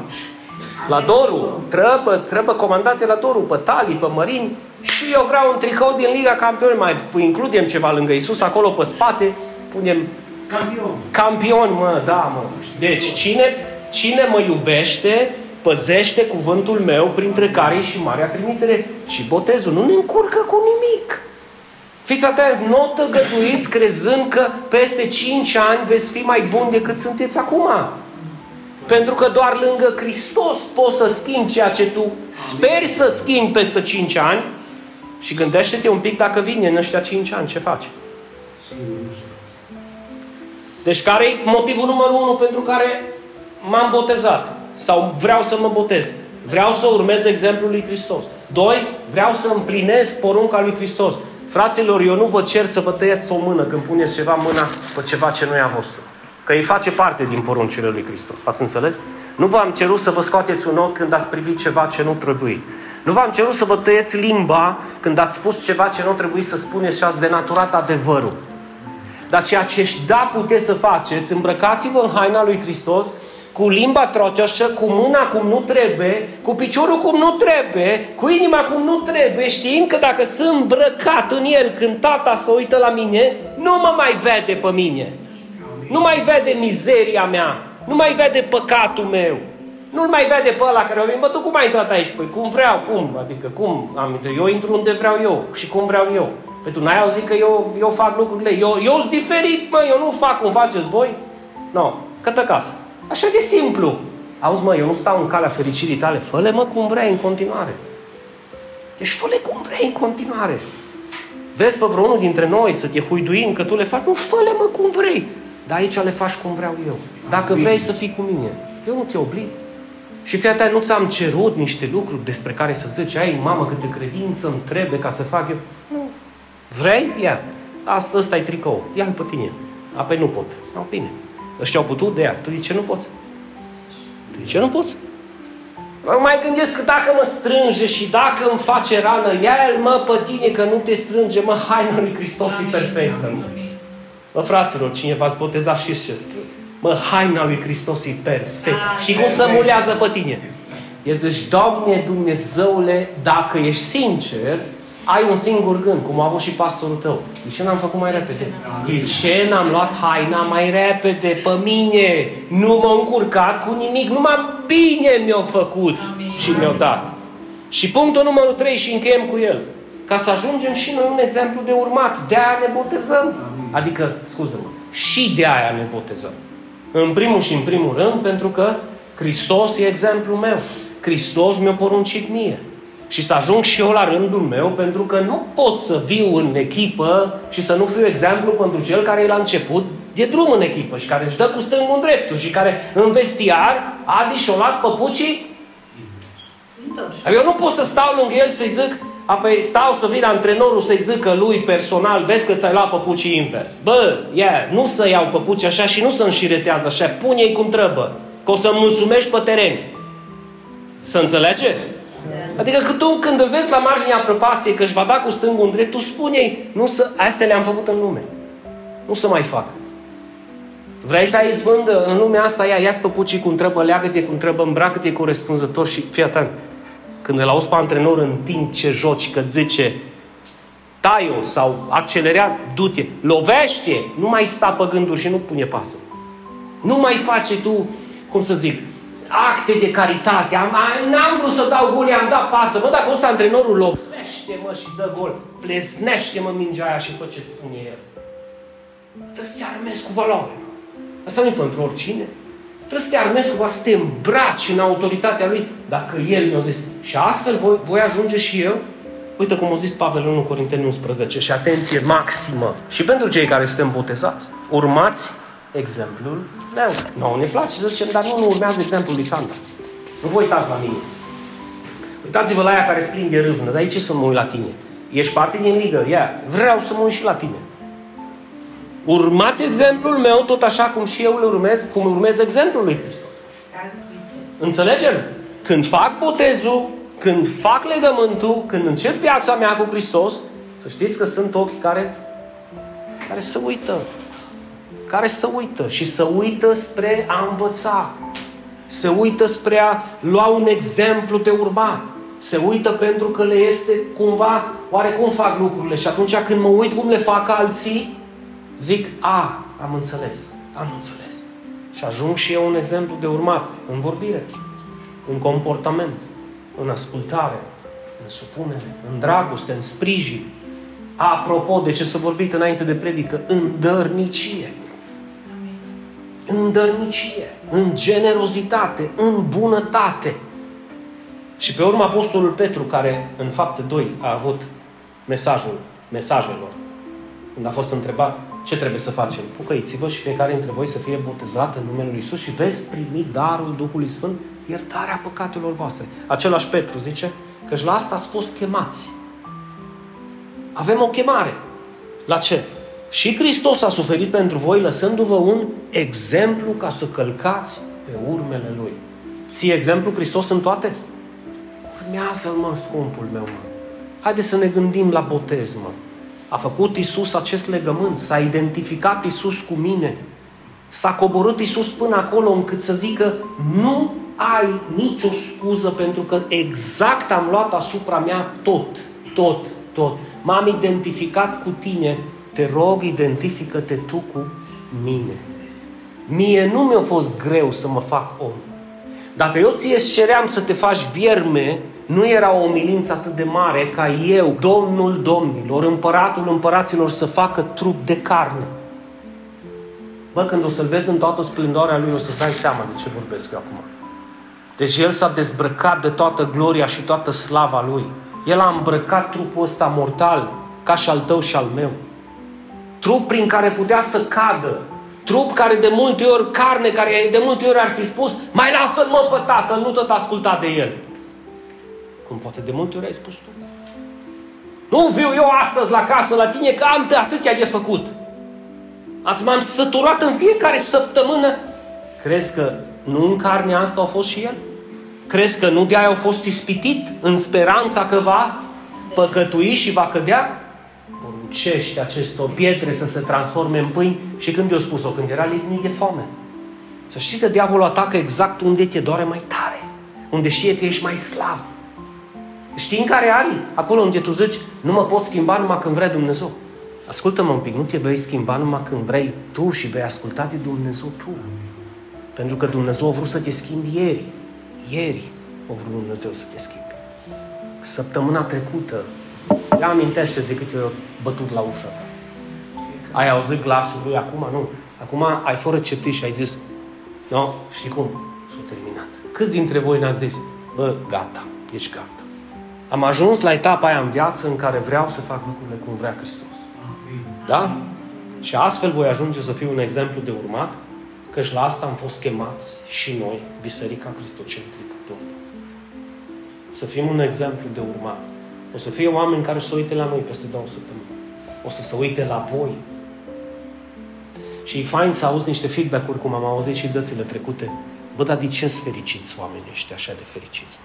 La Doru, trebuie, trebuie comandate la Doru, pe Tali, pe Mărin. Și eu vreau un tricou din Liga Campionilor. Mai includem ceva lângă Isus acolo pe spate. Punem Campion. campion, mă, da, mă. Deci cine, cine mă iubește, păzește cuvântul meu, printre care și Marea Trimitere și botezul. Nu ne încurcă cu nimic. Fiți atenți, nu tăgăduiți crezând că peste 5 ani veți fi mai buni decât sunteți acum. Pentru că doar lângă Hristos poți să schimbi ceea ce tu speri să schimbi peste 5 ani și gândește-te un pic dacă vine în ăștia 5 ani, ce faci? Deci care e motivul numărul unu pentru care m-am botezat? Sau vreau să mă botez? Vreau să urmez exemplul lui Hristos. Doi, vreau să împlinesc porunca lui Hristos. Fraților, eu nu vă cer să vă tăiați o mână când puneți ceva în mâna pe ceva ce nu e a vostru. Că îi face parte din poruncile lui Hristos. Ați înțeles? Nu v-am cerut să vă scoateți un ochi când ați privit ceva ce nu trebuie. Nu v-am cerut să vă tăieți limba când ați spus ceva ce nu trebuie să spuneți și ați denaturat adevărul. Dar ceea ce da puteți să faceți, îmbrăcați-vă în haina lui Hristos, cu limba trotioșă, cu mâna cum nu trebuie, cu piciorul cum nu trebuie, cu inima cum nu trebuie, știind că dacă sunt îmbrăcat în el când tata se uită la mine, nu mă mai vede pe mine. Nu mai vede mizeria mea, nu mai vede păcatul meu. Nu-l mai vede pe ăla care o vine, bă, tu cum ai intrat aici? Păi cum vreau, cum? Adică cum am intrat? Eu intru unde vreau eu și cum vreau eu. Păi tu n-ai auzit că eu, eu fac lucrurile, eu, eu sunt diferit, mă, eu nu fac cum faceți voi. Nu, no, cătă casă. Așa de simplu. Auzi, mă, eu nu stau în calea fericirii tale. Fă-le, mă, cum vrei în continuare. Deci fă-le cum vrei în continuare. Vezi pe vreunul dintre noi să te huiduim că tu le faci? Nu, fă-le, mă, cum vrei. Dar aici le faci cum vreau eu. Dacă vrei să fii cu mine, eu nu te oblig. Și fii atent, nu ți-am cerut niște lucruri despre care să zici, ai, mamă, câte credință îmi trebuie ca să fac eu. Nu. Vrei? Ia. Asta, ăsta e tricou. Ia-l pe tine. Apoi nu pot. Nu, bine. Ăștia au putut de ea. Tu de ce nu poți? De ce nu poți? Mă mai gândesc că dacă mă strânge și dacă îmi face rană, ia-l mă pe tine că nu te strânge, mă, haina lui Hristos e perfectă. Mă. mă, fraților, cine v-ați botezat și ce Mă, haina lui Hristos e perfect. Și cum să mulează pe tine? E zici, Doamne Dumnezeule, dacă ești sincer, ai un singur gând, cum a avut și pastorul tău. De ce n-am făcut mai repede? De ce n-am luat haina mai repede pe mine? Nu m-am încurcat cu nimic, numai bine mi-au făcut Amin. și mi-au dat. Și punctul numărul 3 și încheiem cu el. Ca să ajungem și noi un exemplu de urmat. De aia ne botezăm. Amin. Adică, scuză-mă, și de aia ne botezăm. În primul și în primul rând, pentru că Hristos e exemplul meu. Hristos mi-a poruncit mie. Și să ajung și eu la rândul meu, pentru că nu pot să viu în echipă și să nu fiu exemplu pentru cel care e la început de drum în echipă și care își dă cu stângul în dreptul și care în vestiar a dișolat păpucii. Eu nu pot să stau lângă el să-i zic, apoi stau să vin antrenorul să-i zică lui personal, vezi că ți-ai luat păpucii invers. Bă, yeah, nu să iau păpuci așa și nu să înșiretează așa, pune-i cum trebuie, că o să mulțumești pe teren. Să înțelege? Adică că tu când îl vezi la marginea prăpastiei că își va da cu stângul în drept, tu spune nu să, astea le-am făcut în lume. Nu să mai fac. Vrei să ai izbândă în lumea asta, ia, ia păpucii cum trebuie, leagă-te cum trebuie, îmbracă-te corespunzător și fii atent. Când îl auzi pe antrenor în timp ce joci, că zice tai-o sau accelerează, du-te, lovește, nu mai sta pe gânduri și nu pune pasă. Nu mai face tu, cum să zic, acte de caritate. Am, am, n-am vrut să dau gol, am dat pasă. Bă, dacă o să antrenorul lovește-mă și dă gol, plesnește-mă mingea aia și fă ce-ți spune el. Trebuie să te armezi cu valoare. Asta nu e pentru oricine. Trebuie să te armezi cu să te îmbraci în autoritatea lui. Dacă el mi-a zis, și astfel voi, voi ajunge și eu, Uite cum a zis Pavel în 1 Corinteni 11 și atenție maximă. Și pentru cei care suntem botezați, urmați exemplul meu. Nu, ne place să zicem, dar nu, nu urmează exemplul lui Sandra. Nu vă uitați la mine. Uitați-vă la ea care springe râvnă, dar ce să mă uit la tine? Ești parte din ligă, ia, vreau să mă uit și la tine. Urmați exemplul meu tot așa cum și eu îl urmez, cum urmez exemplul lui Hristos. Înțelegem? Când fac botezul, când fac legământul, când încep viața mea cu Hristos, să știți că sunt ochi care, care se uită. Care să uită și să uită spre a învăța. Se uită spre a lua un exemplu de urmat. Se uită pentru că le este cumva, oare cum fac lucrurile? Și atunci când mă uit cum le fac alții, zic, a, am înțeles, am înțeles. Și ajung și eu un exemplu de urmat în vorbire, în comportament, în ascultare, în supunere, în dragoste, în sprijin. Apropo de ce s-a vorbit înainte de predică, în dărnicie. În dărnicie, în generozitate, în bunătate. Și pe urmă Apostolul Petru, care în fapte 2 a avut mesajul, mesajelor, când a fost întrebat ce trebuie să facem? Pucăiți-vă și fiecare dintre voi să fie botezat în numele Lui Isus și veți primi darul Duhului Sfânt, iertarea păcatelor voastre. Același Petru zice că și la asta ați fost chemați. Avem o chemare. La ce? Și Hristos a suferit pentru voi lăsându-vă un exemplu ca să călcați pe urmele Lui. Ție exemplu Hristos în toate? Urmează-l, mă, scumpul meu, mă. Haideți să ne gândim la botez, mă. A făcut Isus acest legământ, s-a identificat Isus cu mine, s-a coborât Isus până acolo încât să zică nu ai nicio scuză pentru că exact am luat asupra mea tot, tot, tot. M-am identificat cu tine, te rog, identifică-te tu cu mine. Mie nu mi-a fost greu să mă fac om. Dacă eu ție ceream să te faci vierme, nu era o umilință atât de mare ca eu, Domnul Domnilor, Împăratul Împăraților, să facă trup de carne. Bă, când o să-L vezi în toată splendoarea Lui, o să-ți dai seama de ce vorbesc eu acum. Deci El s-a dezbrăcat de toată gloria și toată slava Lui. El a îmbrăcat trupul ăsta mortal, ca și al tău și al meu. Trup prin care putea să cadă. Trup care de multe ori, carne care de multe ori ar fi spus, mai lasă-l mă pe tatăl, nu tot asculta de el. Cum poate de multe ori ai spus tu. Nu viu eu astăzi la casă la tine că am atâtea de făcut. Ați m-am săturat în fiecare săptămână. Crezi că nu în carnea asta a fost și el? Crezi că nu de aia au fost ispitit în speranța că va păcătui și va cădea? Poruncește acestor pietre să se transforme în pâini și când i-a spus-o? Când era lignit de foame. Să știi că diavolul atacă exact unde te doare mai tare. Unde știe că ești mai slab. Știi în care ari? Acolo unde tu zici, nu mă pot schimba numai când vrea Dumnezeu. Ascultă-mă un pic, nu te vei schimba numai când vrei tu și vei asculta de Dumnezeu tu. Pentru că Dumnezeu a vrut să te schimbi ieri. Ieri a vrut Dumnezeu să te schimbi. Săptămâna trecută, ia amintește de câte ori bătut la ușa ta. Ai auzit glasul lui acum? Nu. Acum ai fost receptiv și ai zis, No? Știi cum? S-a terminat. Câți dintre voi ne-ați zis, bă, gata, ești gata. Am ajuns la etapa aia în viață în care vreau să fac lucrurile cum vrea Hristos. Da? Și astfel voi ajunge să fiu un exemplu de urmat, căci la asta am fost chemați și noi, Biserica Cristocentrică Turda. Să fim un exemplu de urmat. O să fie oameni care o să uite la noi peste două săptămâni. O să se uite la voi. Și e fain să auzi niște feedback-uri, cum am auzit și dățile trecute. Bă, dar de ce sunt fericiți oamenii ăștia așa de fericiți?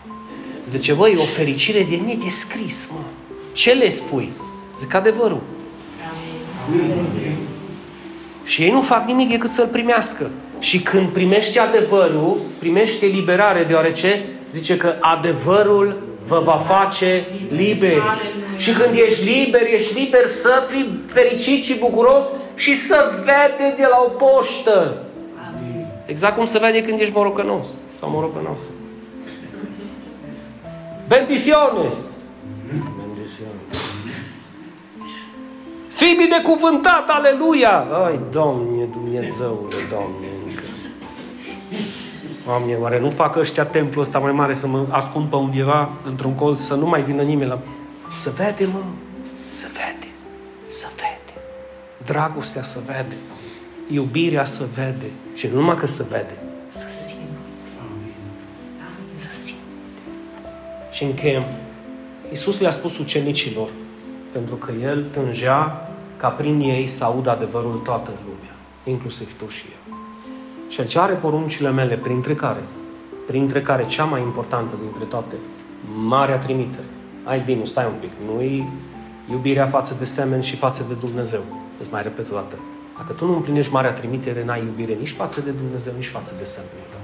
Zice, băi, e o fericire de nedescris, mă. Ce le spui? Zic adevărul. Amin. Și ei nu fac nimic decât să-l primească. Și când primești adevărul, primești eliberare, deoarece zice că adevărul vă va face liberi. Și când ești liber, ești liber să fii fericit și bucuros și să vede de la o poștă. Exact cum se vede când ești morocănos sau morocănosă. Bendiciones! Bendiciones! Fii binecuvântat, aleluia! Ai, Doamne, Dumnezeule, Doamne, încă. Doamne, oare nu fac ăștia templul ăsta mai mare să mă ascund pe undeva, într-un colț, să nu mai vină nimeni la... Să vede, mă, să vede, să vede. Dragostea să vede. Iubirea să vede. Și nu numai că să vede, să simte. Să simte. Și încheiem. Iisus le-a spus ucenicilor, pentru că El tângea ca prin ei să audă adevărul toată lumea, inclusiv tu și eu. Și ce are poruncile mele, printre care, printre care cea mai importantă dintre toate, marea trimitere. Ai, Dinu, stai un pic, nu-i iubirea față de semen și față de Dumnezeu. Îți mai repet o dată. Dacă tu nu împlinești marea trimitere, n-ai iubire nici față de Dumnezeu, nici față de semenul tău.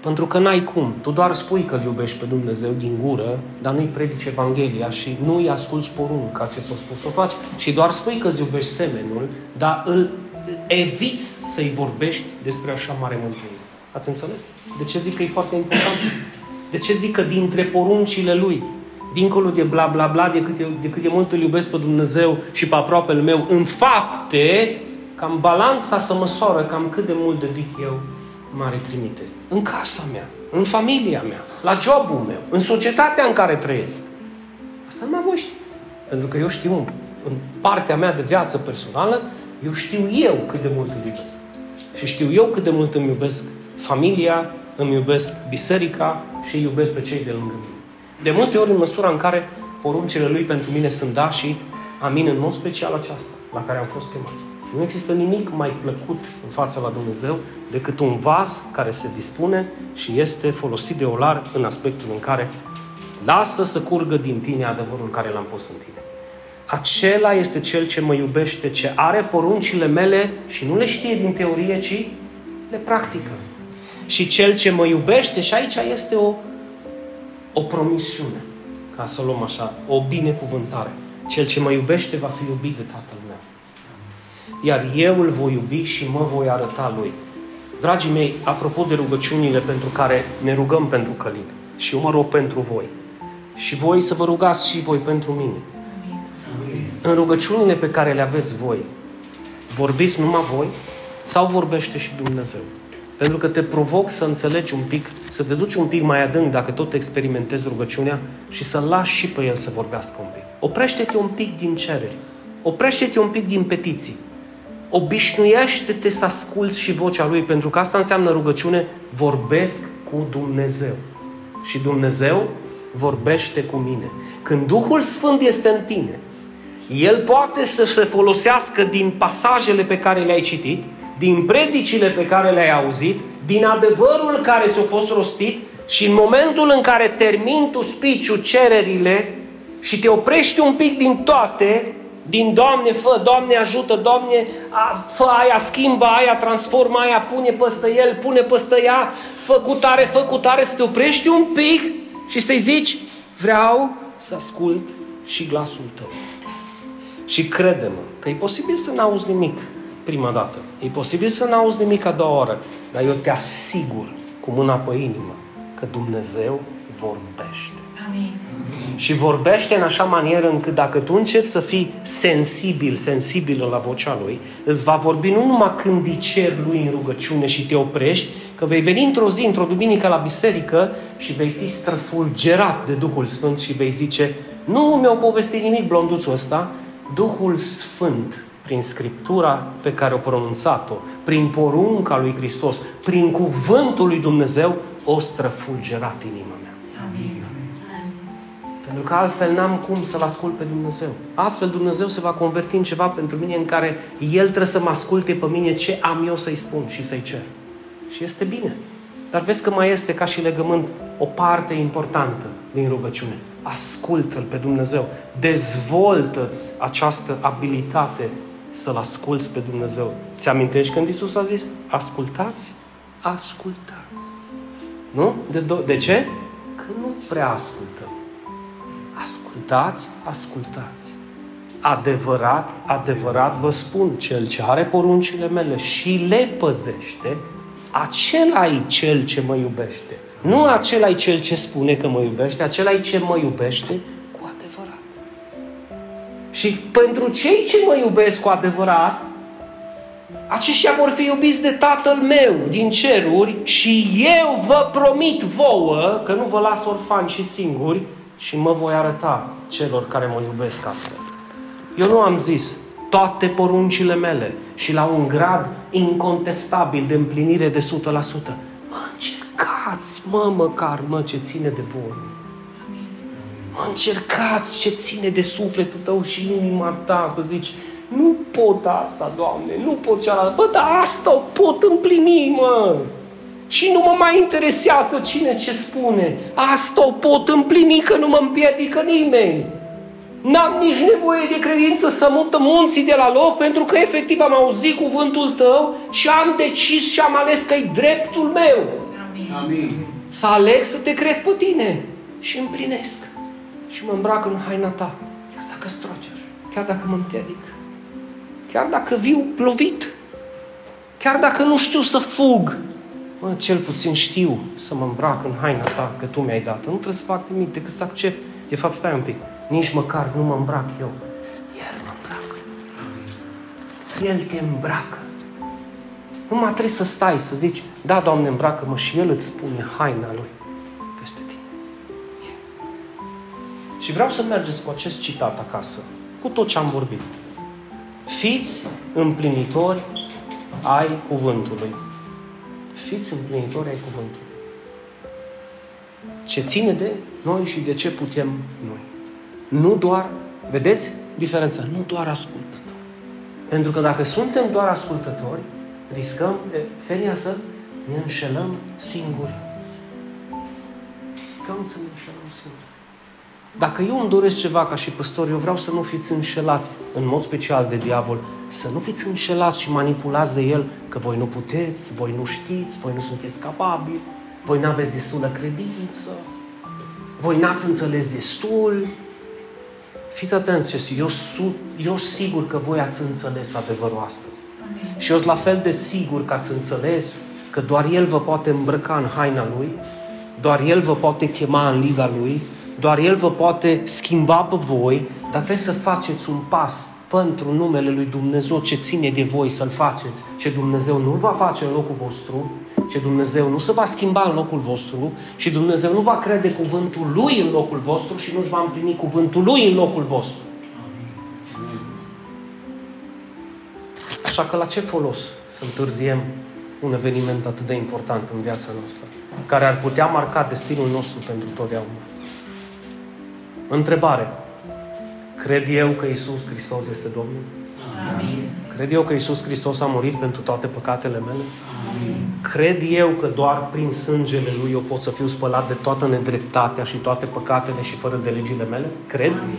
Pentru că n-ai cum. Tu doar spui că îl iubești pe Dumnezeu din gură, dar nu-i predici Evanghelia și nu-i asculți porunca ce ți-a spus să o faci și doar spui că îți iubești semenul, dar îl eviți să-i vorbești despre așa mare mântuire. Ați înțeles? De ce zic că e foarte important? De ce zic că dintre poruncile lui, dincolo de bla bla bla, de cât, de, de cât de mult îl iubesc pe Dumnezeu și pe aproapele meu, în fapte, cam balanța să măsoară cam cât de mult dedic eu mare trimitere. În casa mea, în familia mea, la jobul meu, în societatea în care trăiesc. Asta nu mai voi știți. Pentru că eu știu în partea mea de viață personală, eu știu eu cât de mult îl iubesc. Și știu eu cât de mult îmi iubesc familia, îmi iubesc biserica și îi iubesc pe cei de lângă mine. De multe ori, în măsura în care poruncile lui pentru mine sunt da și amin, în mod special aceasta, la care am fost chemați. Nu există nimic mai plăcut în fața la Dumnezeu decât un vas care se dispune și este folosit de olar în aspectul în care lasă să curgă din tine adevărul care l-am pus în tine. Acela este cel ce mă iubește, ce are poruncile mele și nu le știe din teorie, ci le practică. Și cel ce mă iubește, și aici este o, o promisiune, ca să o luăm așa, o binecuvântare. Cel ce mă iubește va fi iubit de Tatăl meu iar eu îl voi iubi și mă voi arăta lui. Dragii mei, apropo de rugăciunile pentru care ne rugăm pentru Călin, și eu mă rog pentru voi, și voi să vă rugați și voi pentru mine. Amin. În rugăciunile pe care le aveți voi, vorbiți numai voi sau vorbește și Dumnezeu? Pentru că te provoc să înțelegi un pic, să te duci un pic mai adânc dacă tot experimentezi rugăciunea și să lași și pe El să vorbească un pic. Oprește-te un pic din cereri. Oprește-te un pic din petiții obișnuiește-te să asculți și vocea Lui, pentru că asta înseamnă rugăciune, vorbesc cu Dumnezeu. Și Dumnezeu vorbește cu mine. Când Duhul Sfânt este în tine, El poate să se folosească din pasajele pe care le-ai citit, din predicile pe care le-ai auzit, din adevărul care ți-a fost rostit și în momentul în care termin tu spiciu cererile și te oprești un pic din toate, din Doamne, fă, Doamne ajută, Doamne, a, fă aia, schimbă aia, transformă aia, pune păstă el, pune păstă ea, fă cu tare, fă cu tare, să te oprești un pic și să-i zici, vreau să ascult și glasul tău. Și crede-mă că e posibil să n-auzi nimic prima dată. E posibil să n-auzi nimic a doua oră. Dar eu te asigur cu mâna pe inimă că Dumnezeu vorbește. Amin. Și vorbește în așa manieră încât dacă tu începi să fii sensibil, sensibilă la vocea lui, îți va vorbi nu numai când îi cer lui în rugăciune și te oprești, că vei veni într-o zi, într-o duminică la biserică și vei fi străfulgerat de Duhul Sfânt și vei zice, nu mi-au povestit nimic blonduțul ăsta, Duhul Sfânt prin Scriptura pe care o pronunțat-o, prin porunca lui Hristos, prin cuvântul lui Dumnezeu, o străfulgerat inima mea. Amin. Pentru că altfel n-am cum să-L ascult pe Dumnezeu. Astfel Dumnezeu se va converti în ceva pentru mine în care El trebuie să mă asculte pe mine ce am eu să-i spun și să-i cer. Și este bine. Dar vezi că mai este ca și legământ o parte importantă din rugăciune. Ascultă-L pe Dumnezeu. Dezvoltă-ți această abilitate să-L asculți pe Dumnezeu. Ți amintești când Isus a zis, ascultați? Ascultați. Nu? De, do- de ce? Că nu prea ascultăm. Ascultați, ascultați. Adevărat, adevărat vă spun, cel ce are poruncile mele și le păzește, acela e cel ce mă iubește. Nu acela e cel ce spune că mă iubește, acela e ce mă iubește cu adevărat. Și pentru cei ce mă iubesc cu adevărat, aceștia vor fi iubiți de Tatăl meu din ceruri și eu vă promit vouă că nu vă las orfani și singuri și mă voi arăta celor care mă iubesc astfel. Eu nu am zis toate poruncile mele și la un grad incontestabil de împlinire de 100%. Mă încercați, mă, măcar, mă, ce ține de voi. Mă încercați ce ține de sufletul tău și inima ta să zici, nu pot asta, Doamne, nu pot cealaltă. Bă, dar asta o pot împlini, mă. Și nu mă mai interesează cine ce spune. Asta o pot împlini că nu mă împiedică nimeni. N-am nici nevoie de credință să mută munții de la loc pentru că efectiv am auzit cuvântul tău și am decis și am ales că e dreptul meu. Amin. Să aleg să te cred pe tine și împlinesc. Și mă îmbrac în haina ta, chiar dacă stroger, chiar dacă mă împiedic, chiar dacă viu lovit, chiar dacă nu știu să fug, Mă, cel puțin știu să mă îmbrac în haina ta că tu mi-ai dat. Nu trebuie să fac nimic decât să accept. De fapt, stai un pic. Nici măcar nu mă îmbrac eu. El mă îmbracă. El te îmbracă. Nu mai trebuie să stai să zici, da, Doamne, îmbracă-mă și El îți spune haina Lui peste tine. E. Și vreau să mergeți cu acest citat acasă, cu tot ce am vorbit. Fiți împlinitori ai cuvântului. Fiți împlinitori ai cuvântului. Ce ține de noi și de ce putem noi. Nu doar, vedeți diferența, nu doar ascultători. Pentru că dacă suntem doar ascultători, riscăm, Fenia, să ne înșelăm singuri. Riscăm să ne înșelăm singuri. Dacă eu îmi doresc ceva ca și păstor, eu vreau să nu fiți înșelați, în mod special de diavol, să nu fiți înșelați și manipulați de el, că voi nu puteți, voi nu știți, voi nu sunteți capabili, voi nu aveți destulă credință, voi n-ați înțeles destul. Fiți atenți, eu, eu sigur că voi ați înțeles adevărul astăzi. Și eu sunt la fel de sigur că ați înțeles că doar El vă poate îmbrăca în haina Lui, doar El vă poate chema în liga Lui, doar El vă poate schimba pe voi, dar trebuie să faceți un pas pentru numele Lui Dumnezeu ce ține de voi să-L faceți, ce Dumnezeu nu va face în locul vostru, ce Dumnezeu nu se va schimba în locul vostru și Dumnezeu nu va crede cuvântul Lui în locul vostru și nu-și va împlini cuvântul Lui în locul vostru. Așa că la ce folos să întârziem un eveniment atât de important în viața noastră, care ar putea marca destinul nostru pentru totdeauna? Întrebare. Cred eu că Isus Hristos este Domnul? Amin. Cred eu că Isus Hristos a murit pentru toate păcatele mele? Amin. Cred eu că doar prin sângele Lui eu pot să fiu spălat de toată nedreptatea și toate păcatele și fără de legile mele? Cred? Amin.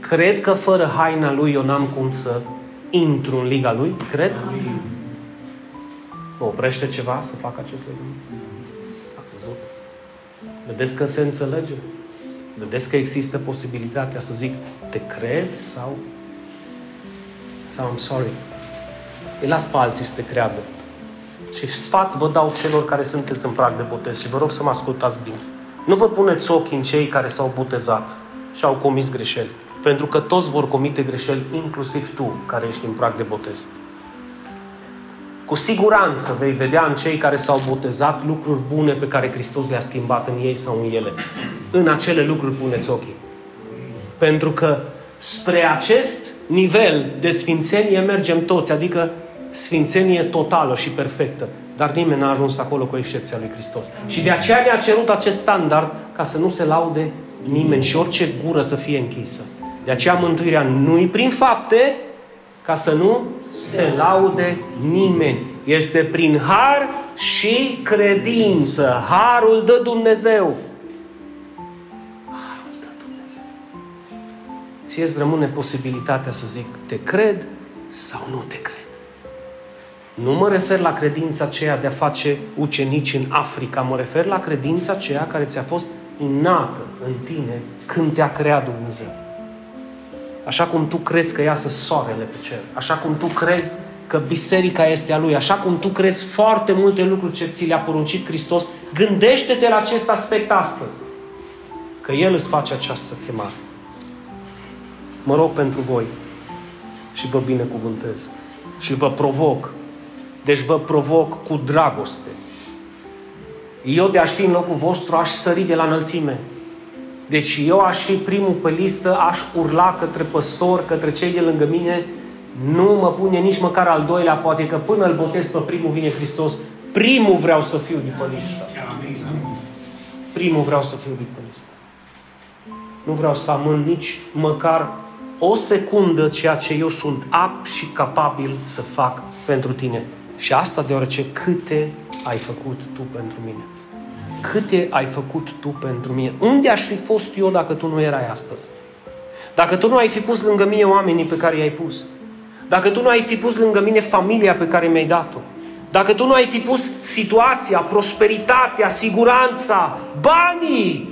Cred că fără haina Lui eu n-am cum să intru în liga Lui? Cred? Amin. Mă oprește ceva să fac acest legământ? Ați văzut? Vedeți că se înțelege? Vedeți că există posibilitatea să zic, te cred sau sau I'm sorry. Îi las pe alții să te creadă. Și sfat vă dau celor care sunteți în prag de botez și vă rog să mă ascultați bine. Nu vă puneți ochii în cei care s-au botezat. și-au comis greșeli. Pentru că toți vor comite greșeli, inclusiv tu, care ești în prag de botez. Cu siguranță vei vedea în cei care s-au botezat lucruri bune pe care Hristos le-a schimbat în ei sau în ele. În acele lucruri puneți ochii. Pentru că spre acest nivel de sfințenie mergem toți, adică sfințenie totală și perfectă. Dar nimeni n-a ajuns acolo cu excepția lui Hristos. Și de aceea ne-a cerut acest standard ca să nu se laude nimeni și orice gură să fie închisă. De aceea mântuirea nu-i prin fapte, ca să nu se laude nimeni. Este prin har și credință. Harul dă Dumnezeu. Harul dă Dumnezeu. Ție îți rămâne posibilitatea să zic, te cred sau nu te cred. Nu mă refer la credința aceea de a face ucenici în Africa, mă refer la credința aceea care ți-a fost innată în tine când te-a creat Dumnezeu. Așa cum tu crezi că iasă soarele pe cer, așa cum tu crezi că biserica este a Lui, așa cum tu crezi foarte multe lucruri ce ți le-a poruncit Hristos, gândește-te la acest aspect astăzi. Că El îți face această chemare. Mă rog pentru voi și vă binecuvântez și vă provoc deci vă provoc cu dragoste. Eu de aș fi în locul vostru, aș sări de la înălțime. Deci eu aș fi primul pe listă, aș urla către păstor, către cei de lângă mine, nu mă pune nici măcar al doilea, poate că până îl botez pe primul vine Hristos, primul vreau să fiu după listă. Primul vreau să fiu după listă. Nu vreau să amân nici măcar o secundă ceea ce eu sunt apt și capabil să fac pentru tine. Și asta deoarece câte ai făcut tu pentru mine. Câte ai făcut tu pentru mine. Unde aș fi fost eu dacă tu nu erai astăzi? Dacă tu nu ai fi pus lângă mine oamenii pe care i-ai pus. Dacă tu nu ai fi pus lângă mine familia pe care mi-ai dat-o. Dacă tu nu ai fi pus situația, prosperitatea, siguranța, banii,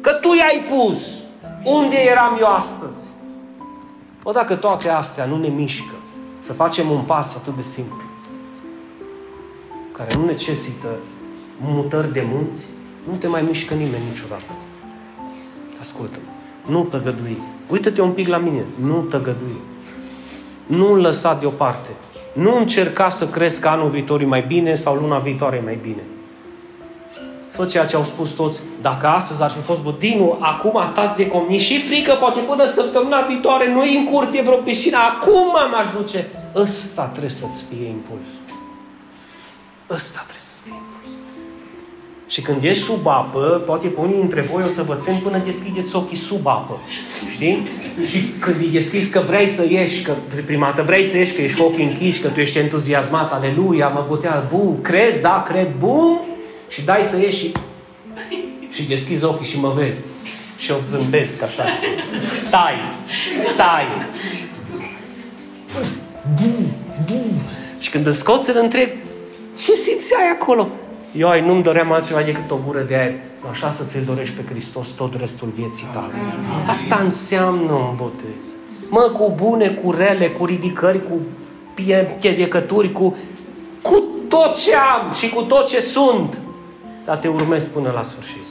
că tu i-ai pus, unde eram eu astăzi? Bă, dacă toate astea nu ne mișcă să facem un pas atât de simplu, care nu necesită mutări de munți, nu te mai mișcă nimeni niciodată. ascultă Nu tăgădui. Uită-te un pic la mine. Nu tăgădui. Nu lăsa deoparte. Nu încerca să crezi că anul viitor e mai bine sau luna viitoare e mai bine. Fă ceea ce au spus toți. Dacă astăzi ar fi fost Budinu, acum atați de comni și frică, poate până săptămâna viitoare, nu e în curte vreo piscină, acum m-aș duce. Ăsta trebuie să-ți fie impulsul. Ăsta trebuie să fie impuls. Și când ești sub apă, poate pe unii dintre voi o să vă țin până deschideți ochii sub apă. Știi? Și când e deschis că vrei să ieși, că prima dată vrei să ieși, că ești cu ochii închiși, că tu ești entuziasmat, aleluia, mă botea, bu, crezi, da, cred, bum, și dai să ieși și, și deschizi ochii și mă vezi. Și eu zâmbesc așa. Stai, stai. Bum, bum. Și când îți scoți, îl întreb, ce simțeai acolo? Eu ai, nu-mi doream altceva decât o gură de aer. Așa să ți-l dorești pe Hristos tot restul vieții tale. Asta înseamnă un botez. Mă, cu bune, cu rele, cu ridicări, cu piedecături, cu, cu tot ce am și cu tot ce sunt. Dar te urmez până la sfârșit.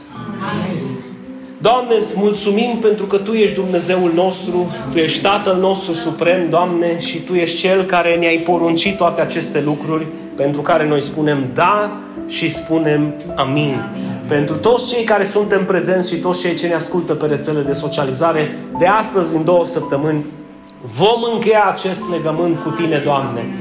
Doamne, îți mulțumim pentru că Tu ești Dumnezeul nostru, Tu ești Tatăl nostru suprem, Doamne, și Tu ești Cel care ne-ai poruncit toate aceste lucruri pentru care noi spunem da și spunem amin. Pentru toți cei care suntem prezenți și toți cei ce ne ascultă pe rețele de socializare, de astăzi în două săptămâni vom încheia acest legământ cu Tine, Doamne.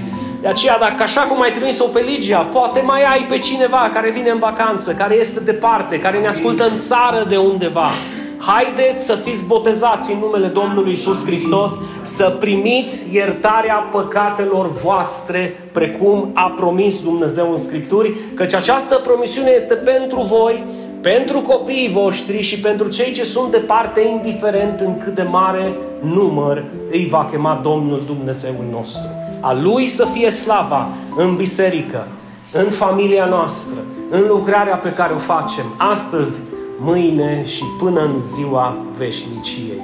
De aceea, dacă așa cum ai trimis-o pe Ligia, poate mai ai pe cineva care vine în vacanță, care este departe, care ne ascultă în țară de undeva, Haideți să fiți botezați în numele Domnului Isus Hristos, să primiți iertarea păcatelor voastre, precum a promis Dumnezeu în Scripturi, căci această promisiune este pentru voi, pentru copiii voștri și pentru cei ce sunt departe, indiferent în cât de mare număr îi va chema Domnul Dumnezeul nostru. A Lui să fie slava în biserică, în familia noastră, în lucrarea pe care o facem astăzi, mâine și până în ziua veșniciei.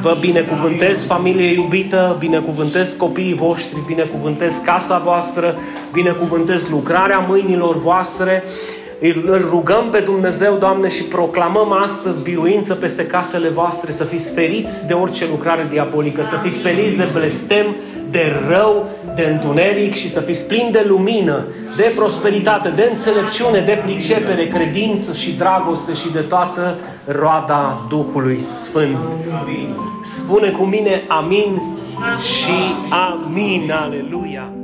Vă binecuvântez, familie iubită, binecuvântez copiii voștri, binecuvântez casa voastră, binecuvântez lucrarea mâinilor voastre. Îl rugăm pe Dumnezeu, Doamne, și proclamăm astăzi biruință peste casele voastre, să fiți feriți de orice lucrare diabolică, să fiți feriți de blestem, de rău, de întuneric și să fiți plini de lumină, de prosperitate, de înțelepciune, de pricepere, credință și dragoste și de toată roada Duhului Sfânt. Spune cu mine amin și amin, aleluia!